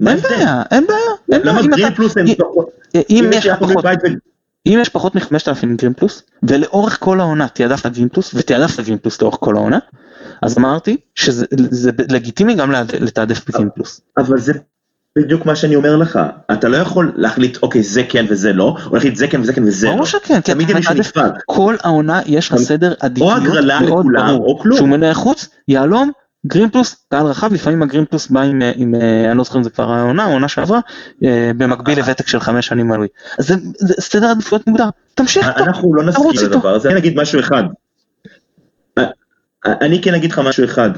מה אין? בעיה, אין בעיה. למה Green Plus הם פחות, אם יש יש פחות, יש פחות מ-5,000 Green Plus, ולאורך כל העונה תעדפת Green Plus, ותעדפת Green Plus לאורך כל העונה, אז אמרתי שזה זה לגיטימי גם לתעדף ב Green Plus. אבל זה בדיוק מה שאני אומר לך, אתה לא יכול להחליט, אוקיי, זה כן וזה לא, או להחליט זה כן וזה כן וזה לא. ברור שכן, כי תמיד מתעדף- נדפק. כל העונה יש לך סדר עדיפויות הגרלה מאוד ברור. או כלום. שהוא מנהל חוץ, יהלום, גרין פלוס, קהל רחב, לפעמים הגרין פלוס בא עם, אה, עם אה, אני לא זוכר אם זה כבר העונה, העונה שעברה, אה, במקביל לוותק של חמש שנים מלוי. אז זה, זה סדר עדיפויות מוגדר, תמשיך איתו. אנחנו לא נסכים. לדבר הזה, אני אגיד משהו אחד. אני כן אגיד לך משהו אחד,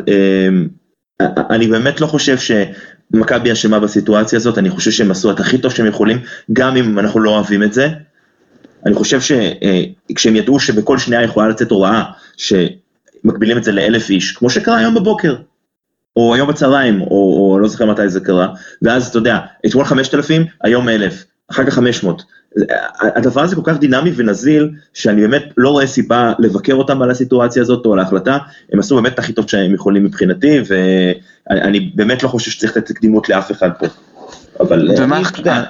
אני באמת לא חושב שמכבי אשמה בסיטואציה הזאת, אני חושב שהם עשו את הכי טוב שהם יכולים, גם אם אנחנו לא אוהבים את זה. אני חושב שכשהם ידעו שבכל שנייה יכולה לצאת הוראה שמגבילים את זה לאלף איש, כמו שקרה היום בבוקר, או היום בצהריים, או, או לא זוכר מתי זה קרה, ואז אתה יודע, אתמול 5,000, היום 1,000, אחר כך 500. הדבר הזה כל כך דינמי ונזיל, שאני באמת לא רואה סיבה לבקר אותם על הסיטואציה הזאת או על ההחלטה, הם עשו באמת את הכי טוב שהם יכולים מבחינתי, ואני באמת לא חושב שצריך לתת קדימות לאף אחד פה. אבל ומה אני, עכשיו- אתה יודע,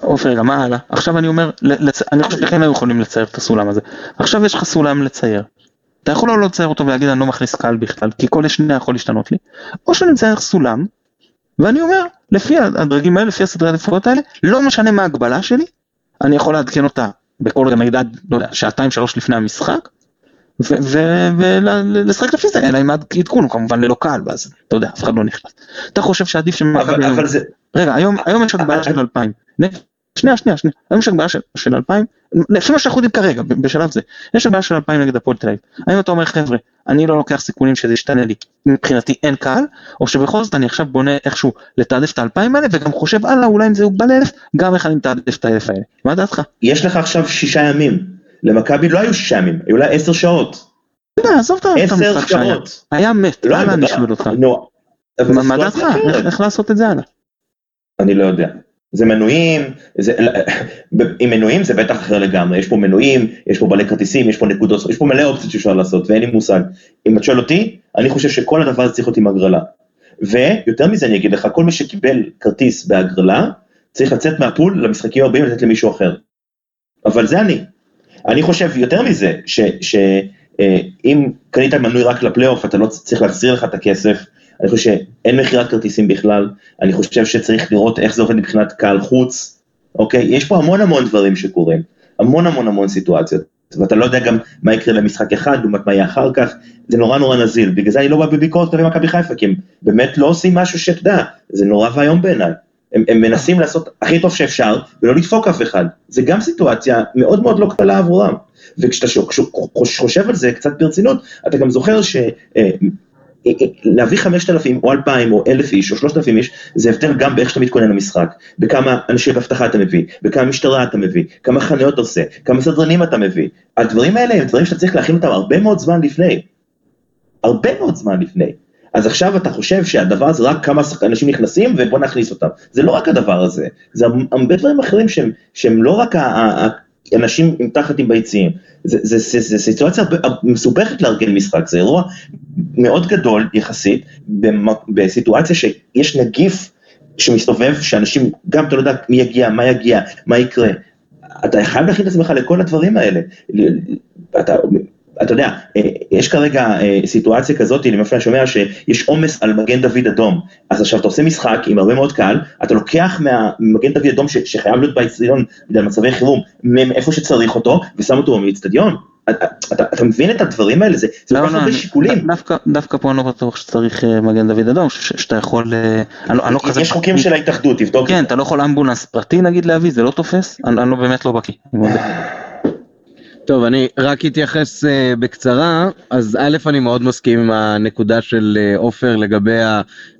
עופר, רגע, מה הלאה? עכשיו אני אומר, לצ... אני חושב שכן היו יכולים לצייר את הסולם הזה. עכשיו יש לך סולם לצייר. אתה יכול לא לצייר אותו ולהגיד אני לא מכניס קהל בכלל, כי כל שנייה יכול להשתנות לי, או שאני מצייר סולם, ואני אומר, לפי הדרגים האלה, לפי הסדרי העדיפויות האלה, לא משנה מה ההגבלה שלי, אני יכול לעדכן אותה בכל רגע נגיד עד, לא יודע, שעתיים שלוש לפני המשחק, ולשחק לפי זה, אלא אם עדכון הוא כמובן ללא קהל, ואז אתה יודע, אף אחד לא נכנס. אתה חושב שעדיף שמכבי... אבל, אבל זה, רגע, היום, היום יש הגבלה של 2,000. שנייה, שנייה, שנייה. היום יש הגבלה של, של 2,000, לפי מה שאנחנו יודעים כרגע, בשלב זה. יש הגבלה של 2,000 נגד הפועל תל אביב. האם אתה אומר, חבר'ה, אני לא לוקח סיכונים שזה ישתנה לי, מבחינתי אין קהל, או שבכל זאת אני עכשיו בונה איכשהו לתעדף את ה-2,000 האלה, וגם חושב, הלאה, אולי אם זה יוגבל לאלף, גם איך אני מתעדף את האלף האלה. מה דעתך? יש לך עכשיו שישה ימים. למכבי לא היו שישה ימים, היו לה עשר שעות. עזוב את המשחק שהיה. היה מת, לא, הלאה, אני. אשאל אותך. מה דעתך? איך לעשות את זה הלאה? אני לא יודע. זה מנויים, זה, עם מנויים זה בטח אחר לגמרי, יש פה מנויים, יש פה בעלי כרטיסים, יש פה נקודות, יש פה מלא אופציות שאפשר לעשות ואין לי מושג. אם את שואל אותי, אני חושב שכל הדבר הזה צריך להיות עם הגרלה. ויותר מזה אני אגיד לך, כל מי שקיבל כרטיס בהגרלה, צריך לצאת מהפול למשחקים הבאים ולתת למישהו אחר. אבל זה אני. אני חושב יותר מזה, שאם קנית מנוי רק לפלייאוף, אתה לא צריך להחזיר לך את הכסף. אני חושב שאין מכירת כרטיסים בכלל, אני חושב שצריך לראות איך זה עובד מבחינת קהל חוץ, אוקיי? יש פה המון המון דברים שקורים, המון המון המון סיטואציות, ואתה לא יודע גם מה יקרה למשחק אחד, לעומת מה יהיה אחר כך, זה נורא נורא נזיל, בגלל זה אני לא בא בביקורת כלפי מכבי חיפה, כי הם באמת לא עושים משהו שאתה יודע, זה נורא ואיום בעיניי. הם, הם מנסים לעשות הכי טוב שאפשר, ולא לדפוק אף אחד. זה גם סיטואציה מאוד מאוד לא קלה עבורם. וכשאתה חושב על זה קצת ברצינות, אתה גם זוכר ש... להביא 5,000 או 2,000 או 1,000 איש או 3,000 איש, זה הבדל גם באיך שאתה מתכונן למשחק, בכמה אנשי אבטחה אתה מביא, בכמה משטרה אתה מביא, כמה חנויות אתה עושה, כמה סדרנים אתה מביא. הדברים האלה הם דברים שאתה צריך להכין אותם הרבה מאוד זמן לפני. הרבה מאוד זמן לפני. אז עכשיו אתה חושב שהדבר הזה רק כמה אנשים נכנסים ובוא נכניס אותם. זה לא רק הדבר הזה, זה הרבה דברים אחרים שהם, שהם לא רק האנשים עם תחת עם ביציעים. זה סיטואציה מסובכת לארגן משחק, זה אירוע מאוד גדול יחסית, בסיטואציה שיש נגיף שמסתובב, שאנשים, גם אתה לא יודע מי יגיע, מה יגיע, מה יקרה. אתה חייב להכין את עצמך לכל הדברים האלה. אתה, אתה יודע, אה, יש כרגע אה, סיטואציה כזאת, אני לפעמים שומע שיש עומס על מגן דוד אדום, אז עכשיו אתה עושה משחק עם הרבה מאוד קהל, אתה לוקח ממגן דוד אדום שחייב להיות באצטדיון בגלל מצבי חירום, מאיפה שצריך אותו, ושם אותו באצטדיון. אתה, אתה מבין את הדברים האלה, זה כל לא, כך לא, הרבה אני- שיקולים. דווקא, דווקא פה אני לא בטוח שצריך אה, מגן דוד אדום, ש- שאתה יכול, אה, אני, לא- אני לא כזה, יש חוקים של ההתאחדות, תבדוק. כן, אתה לא יכול אמבולנס פרטי נגיד להביא, זה לא תופס, אני, אני לא באמת לא בקיא, אני. טוב, אני רק אתייחס uh, בקצרה, אז א', אני מאוד מסכים עם הנקודה של אה, עופר לגבי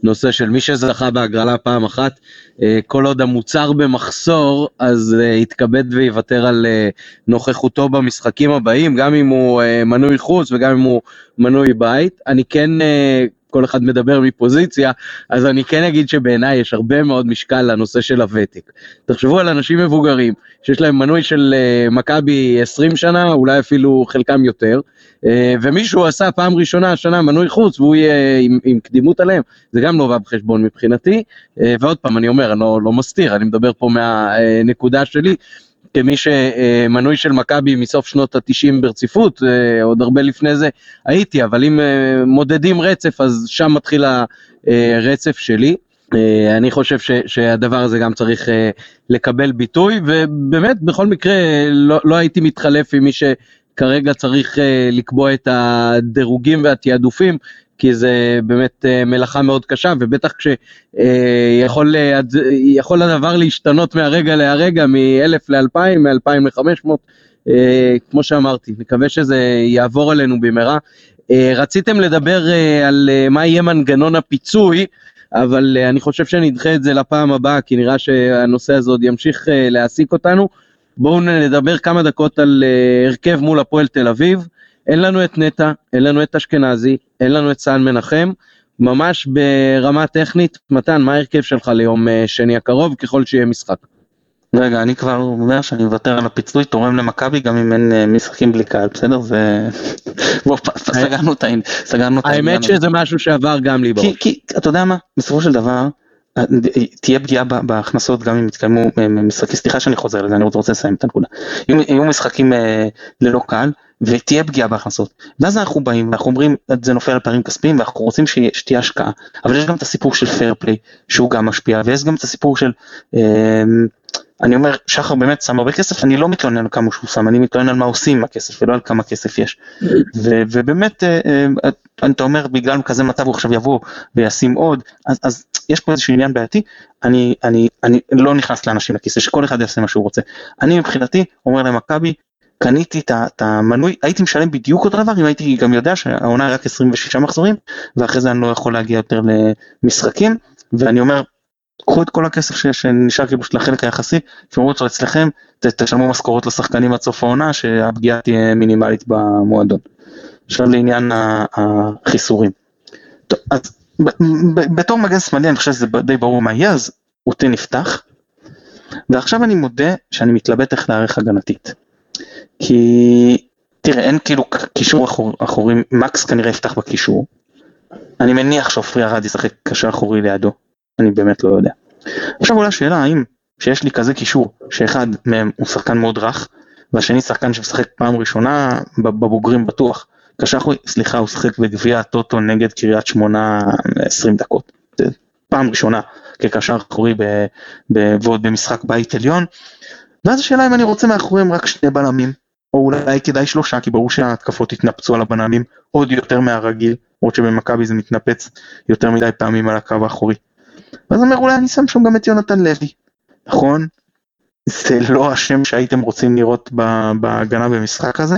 הנושא של מי שזכה בהגרלה פעם אחת, uh, כל עוד המוצר במחסור, אז uh, יתכבד ויוותר על uh, נוכחותו במשחקים הבאים, גם אם הוא uh, מנוי חוץ וגם אם הוא מנוי בית. אני כן, uh, כל אחד מדבר מפוזיציה, אז אני כן אגיד שבעיניי יש הרבה מאוד משקל לנושא של הוותק. תחשבו על אנשים מבוגרים שיש להם מנוי של אה, מכבי 20 שנה, אולי אפילו חלקם יותר, אה, ומישהו עשה פעם ראשונה השנה מנוי חוץ והוא יהיה עם, עם קדימות עליהם, זה גם לא בא בחשבון מבחינתי, אה, ועוד פעם אני אומר, אני לא, לא מסתיר, אני מדבר פה מהנקודה שלי. כמי שמנוי של מכבי מסוף שנות התשעים ברציפות, אה, עוד הרבה לפני זה הייתי, אבל אם אה, מודדים רצף אז שם מתחיל הרצף שלי. אה, אני חושב ש, שהדבר הזה גם צריך לקבל ביטוי, ובאמת בכל מקרה לא, לא הייתי מתחלף עם מי שכרגע צריך אה, לקבוע את הדירוגים והתעדופים, כי זה באמת אה, מלאכה מאוד קשה, ובטח כשיכול יכול הדבר להשתנות מהרגע להרגע, מ-1000 ל-2000, מ-2000 ל-500, אה, כמו שאמרתי, נקווה שזה יעבור עלינו במהרה. אה, רציתם לדבר אה, על אה, מה יהיה מנגנון הפיצוי, אבל אני חושב שנדחה את זה לפעם הבאה, כי נראה שהנושא הזה עוד ימשיך להעסיק אותנו. בואו נדבר כמה דקות על הרכב מול הפועל תל אביב. אין לנו את נטע, אין לנו את אשכנזי, אין לנו את סאן מנחם. ממש ברמה טכנית, מתן, מה ההרכב שלך ליום uh, שני הקרוב, ככל שיהיה משחק? רגע, אני כבר אומר שאני מוותר על הפיצוי, תורם למכבי גם אם אין אה, משחקים בלי קהל, בסדר? זה... בוא, סגרנו את העניין. האמת. שזה משהו שעבר גם לי בראש. כי, אתה יודע מה, בסופו של דבר, אה, תהיה פגיעה בהכנסות גם אם יתקיימו אה, משחקי, סליחה שאני חוזר לזה, אני רוצה לסיים את הנקודה. יהיו, משחקים אה, ללא קהל, ותהיה פגיעה בהכנסות. ואז אנחנו באים ואנחנו אומרים, זה נופל על פערים כספיים ואנחנו רוצים שתהיה השקעה. אבל יש גם את הסיפור של פייר פליי, שהוא גם משפיע, ויש גם את הסיפור של, אה, אני אומר, שחר באמת שם הרבה כסף, אני לא מתלונן על כמה שהוא שם, אני מתלונן על מה עושים עם הכסף ולא על כמה כסף יש. ובאמת, אה, אתה אומר, בגלל כזה מצב הוא עכשיו יבוא וישים עוד, אז, אז יש פה איזשהו עניין בעייתי, אני, אני, אני לא נכנס לאנשים לכיסא, שכל אחד יעשה מה שהוא רוצה. אני מבחינתי אומר למכבי, קניתי את המנוי, הייתי משלם בדיוק אותו דבר אם הייתי גם יודע שהעונה רק 26 מחזורים, ואחרי זה אני לא יכול להגיע יותר למשחקים, ואני אומר, קחו את כל הכסף שנשאר כאילו של החלק היחסי, תשמרו אותו אצלכם, תשלמו משכורות לשחקנים עד סוף העונה, שהפגיעה תהיה מינימלית במועדון. עכשיו לעניין החיסורים. טוב, אז בתור מגן שמאלי אני חושב שזה די ברור מה יהיה, אז אותי נפתח. ועכשיו אני מודה שאני מתלבט איך להערך הגנתית. כי תראה אין כאילו קישור אחור, אחורי, מקס כנראה יפתח בקישור. אני מניח שעופרי ארד ישחק קשר אחורי לידו, אני באמת לא יודע. עכשיו עולה השאלה האם שיש לי כזה קישור שאחד מהם הוא שחקן מאוד רך והשני שחקן שמשחק פעם ראשונה בבוגרים בטוח. קשר אחורי, סליחה הוא שיחק בגביע הטוטו נגד קריית שמונה 20 דקות. פעם ראשונה כקשר אחורי ועוד במשחק בית עליון. ואז השאלה אם אני רוצה מאחוריהם רק שני בלמים או אולי כדאי שלושה כי ברור שההתקפות יתנפצו על הבלמים עוד יותר מהרגיל למרות שבמכבי זה מתנפץ יותר מדי פעמים על הקו האחורי. ואז אומר אולי אני שם שם גם את יונתן לוי. נכון? זה לא השם שהייתם רוצים לראות בהגנה במשחק הזה.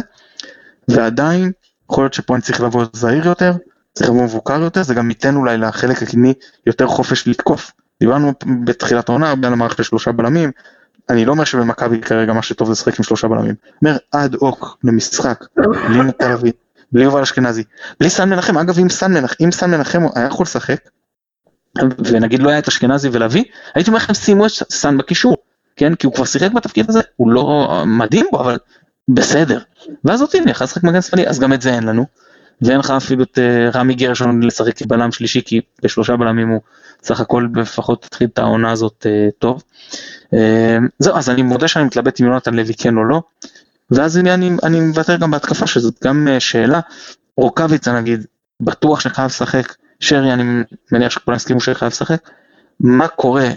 ועדיין יכול להיות שפה אני צריך לבוא זהיר יותר, צריך לבוא מבוקר יותר, זה גם ייתן אולי לחלק הקדמי יותר חופש לתקוף. דיברנו בתחילת העונה הרבה על המערכת לשלושה בלמים, אני לא אומר שבמכבי כרגע מה שטוב זה לשחק עם שלושה בלמים. אומר אד הוק למשחק, בלי נטע לביא, בלי יובל אשכנזי, בלי סן מנחם, אגב אם סן מנחם, אם סן מנחם היה יכול לשחק, ונגיד לא היה את אשכנזי ולביא, הייתי אומר לכם שימו את סן בקישור, כן? כי הוא כבר שיחק בתפקיד הזה, הוא לא מדהים בו, אבל בסדר. ואז אני יכול לשחק מגן שמאלי, אז גם את זה אין לנו. ואין לך אפילו את אה, רמי גרשון לשחק כבלם שלישי, כי בשלושה בלמים הוא סך הכל לפחות התחיל את העונה הזאת אה, טוב. אה, זהו, אז אני מודה שאני מתלבט עם יונתן לוי כן או לא. ואז אני, אני, מוותר גם בהתקפה שזאת גם שאלה, רוקאביצה נגיד, בטוח שחייב לשחק, שרי אני מניח שכולם הסכימו שחייב לשחק, מה קורה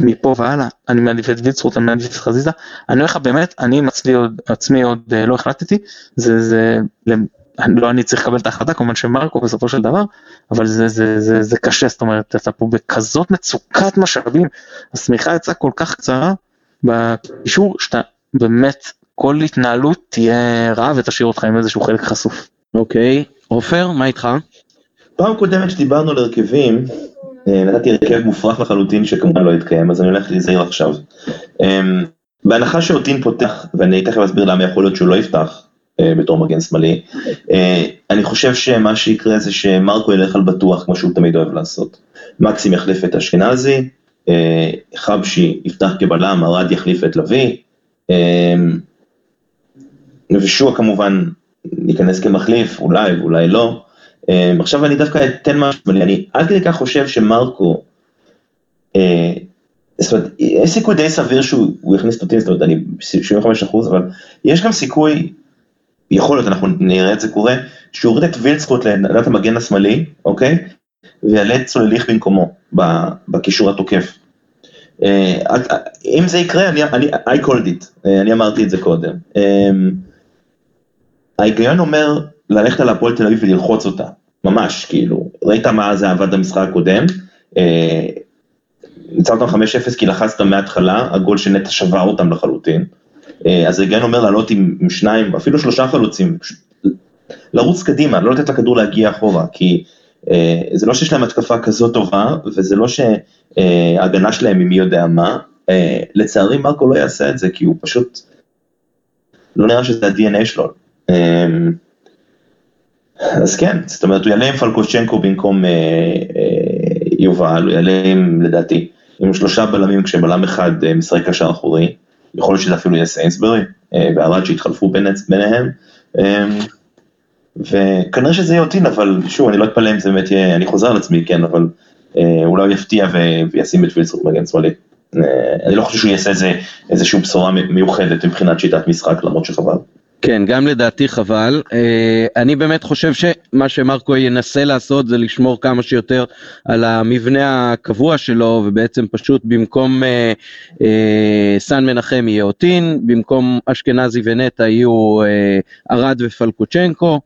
מפה והלאה, אני מעדיף את ויצרוט, אני מעדיף את חזיזה, אני אומר לך באמת, אני עם עצמי עוד, עצמי עוד אה, לא החלטתי, זה, זה, לא אני צריך לקבל את ההחלטה, כמובן שמרקו בסופו של דבר, אבל זה, זה, זה, זה קשה, זאת אומרת, אתה פה בכזאת מצוקת משאבים, השמיכה יצאה כל כך קצרה בקישור, שאתה באמת, כל התנהלות תהיה רעה ותשאיר אותך עם איזשהו חלק חשוף. אוקיי, עופר, מה איתך? פעם קודמת שדיברנו על הרכבים, נתתי הרכב מופרך לחלוטין שכמובן לא יתקיים, אז אני הולך להיזהר עכשיו. אמ, בהנחה שאוטין פותח, ואני תכף אסביר למה יכול להיות שהוא לא יפתח אה, בתור מגן שמאלי, אה, אני חושב שמה שיקרה זה שמרקו ילך על בטוח כמו שהוא תמיד אוהב לעשות. מקסים יחליף את אשכנזי, חבשי יפתח כבלם, ארד יחליף את לביא, ושועה כמובן ייכנס כמחליף, אולי ואולי לא. Um, עכשיו אני דווקא אתן משהו, אני עד כדי כך חושב שמרקו, uh, זאת אומרת, יש סיכוי די סביר שהוא יכניס אותי, זאת אומרת, אני 75 אחוז, אבל יש גם סיכוי, יכול להיות, אנחנו נראה את זה קורה, שהוא יוריד את וילצקוט לעמדת המגן השמאלי, אוקיי? ויעלה את צולליך במקומו, בקישור התוקף. Uh, אם זה יקרה, אני, I called it, uh, אני אמרתי את זה קודם. Um, ההיגיון אומר ללכת על הפועל תל אביב וללחוץ אותה, ממש, כאילו, ראית מה זה עבד במשחק הקודם, אה, ניצחת אותם 5-0 כי לחצת מההתחלה, הגול של נטע שבר אותם לחלוטין, אה, אז הגן אומר לעלות עם, עם שניים, אפילו שלושה חלוצים, לרוץ קדימה, לא לתת לכדור להגיע אחורה, כי אה, זה לא שיש להם התקפה כזאת טובה, וזה לא שההגנה שלהם היא מי יודע מה, לצערי מרקו לא יעשה את זה, כי הוא פשוט, לא נראה שזה ה-DNA שלו. אז כן, זאת אומרת, הוא יעלה עם פלקושצ'נקו במקום אה, אה, יובל, הוא יעלה עם, לדעתי, עם שלושה בלמים כשבלם אחד אה, משחק קשר אחורי, יכול להיות שזה אפילו יהיה סיינסברי, אה, וערד שיתחלפו בין, ביניהם, אה, וכנראה שזה יהיה אותין, אבל שוב, אני לא אתפלא אם זה באמת יהיה, אני חוזר על עצמי, כן, אבל אה, אולי הוא יפתיע ו, וישים את וילסרוט מגן שמאלי. אה, אני לא חושב שהוא יעשה איזה, איזושהי בשורה מיוחדת מבחינת שיטת משחק, למרות שחבל. כן, גם לדעתי חבל. אה, אני באמת חושב שמה שמרקו ינסה לעשות זה לשמור כמה שיותר על המבנה הקבוע שלו, ובעצם פשוט במקום אה, אה, סן מנחם יהיה אוטין, במקום אשכנזי ונטע יהיו ארד ופלקוצ'נקו.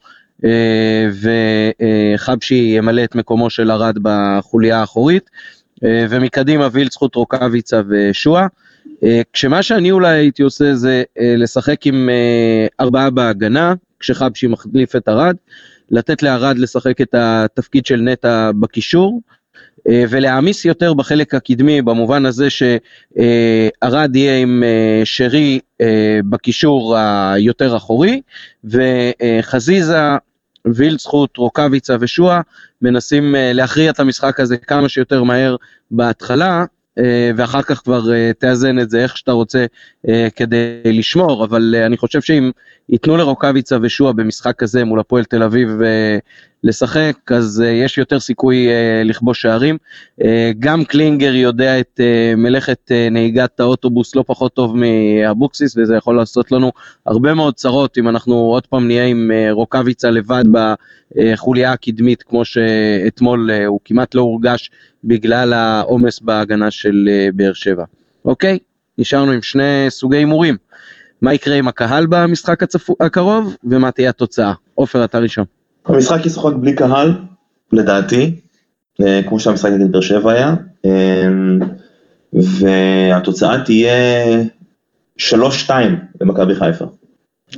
וחבשי ימלא את מקומו של ארד בחוליה האחורית, ומקדימה וילצחוט רוקאביצה ושועה. אה, כשמה שאני אולי הייתי עושה זה אה, לשחק עם אה, ארבעה בהגנה, כשחבשי מחליף את ארד, לתת לארד לשחק את התפקיד של נטע בקישור, ולהעמיס יותר בחלק הקדמי במובן הזה שארד יהיה עם שרי בקישור היותר אחורי, וחזיזה, וילצחוט, רוקאביצה ושועה מנסים להכריע את המשחק הזה כמה שיותר מהר בהתחלה, ואחר כך כבר אה, תאזן את זה איך שאתה רוצה אה, כדי לשמור, אבל אני חושב שאם ייתנו לרוקאביצה ושועה במשחק כזה מול הפועל תל אביב לשחק, אז יש יותר סיכוי לכבוש שערים. גם קלינגר יודע את מלאכת נהיגת האוטובוס לא פחות טוב מאבוקסיס, וזה יכול לעשות לנו הרבה מאוד צרות אם אנחנו עוד פעם נהיה עם רוקאביצה לבד בחוליה הקדמית, כמו שאתמול הוא כמעט לא הורגש בגלל העומס בהגנה של אה, באר שבע. אוקיי, נשארנו עם שני סוגי הימורים. מה יקרה עם הקהל במשחק הצפו, הקרוב, ומה תהיה התוצאה. עופר, אתה ראשון. המשחק ישוחק בלי קהל, לדעתי, אה, כמו שהמשחק נגד באר שבע היה, אה, והתוצאה תהיה 3-2 למכבי חיפה.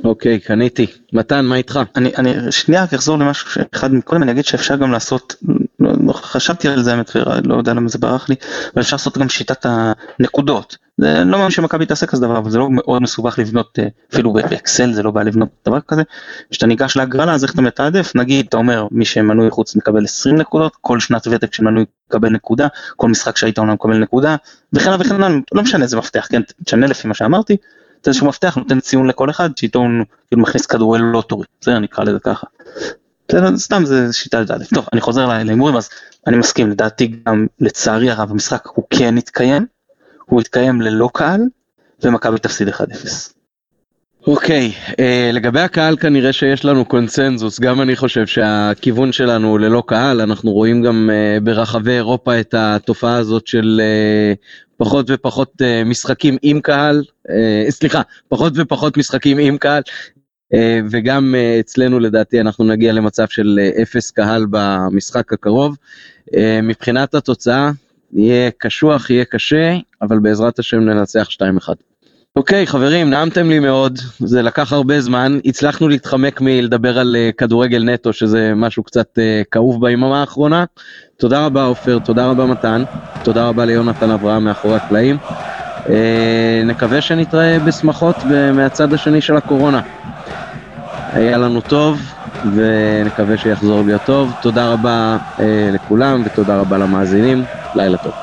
אוקיי, קניתי. מתן, מה איתך? אני, אני שנייה רק אחזור למשהו שאחד מקודם, אני אגיד שאפשר גם לעשות, לא, לא חשבתי על זה האמת, ולא יודע למה זה ברח לי, אבל אפשר לעשות גם שיטת הנקודות. זה לא מאמין שמכבי תעשה כזה דבר, אבל זה לא מאוד מסובך לבנות, אה, אפילו באקסל זה לא בעיה לבנות דבר כזה. כשאתה ניגש להגרלה, אז איך אתה מתעדף? נגיד, אתה אומר, מי שמנוי חוץ מקבל 20 נקודות, כל שנת ותק שמנוי מקבל נקודה, כל משחק שהיית עונה מקבל נקודה, וכן הלאה וכן הלאה, לא משנה איזה מפתח, כן, תשנה לפי מה שאמרתי. נותן איזשהו מפתח, נותן ציון לכל אחד, שאיתו הוא כאילו מכניס כדורגל לוטורי, בסדר נקרא לזה ככה. סתם זה שיטה לדעת. טוב, אני חוזר להימורים, אז אני מסכים, לדעתי גם לצערי הרב המשחק הוא כן יתקיים, הוא יתקיים ללא קהל, ומכבי תפסיד 1-0. אוקיי, okay, uh, לגבי הקהל כנראה שיש לנו קונצנזוס, גם אני חושב שהכיוון שלנו ללא קהל, אנחנו רואים גם uh, ברחבי אירופה את התופעה הזאת של uh, פחות ופחות uh, משחקים עם קהל, uh, סליחה, פחות ופחות משחקים עם קהל, uh, וגם אצלנו לדעתי אנחנו נגיע למצב של אפס קהל במשחק הקרוב. מבחינת התוצאה, יהיה קשוח, יהיה קשה, אבל בעזרת השם ננצח 2-1. אוקיי, חברים, נעמתם לי מאוד, זה לקח הרבה זמן, הצלחנו להתחמק מלדבר על כדורגל נטו, שזה משהו קצת כאוב ביממה האחרונה. תודה רבה עופר, תודה רבה מתן, תודה רבה ליונתן אברהם מאחורי הקלעים. Uh, נקווה שנתראה בשמחות מהצד השני של הקורונה. היה לנו טוב, ונקווה שיחזור להיות טוב. תודה רבה uh, לכולם, ותודה רבה למאזינים, לילה טוב.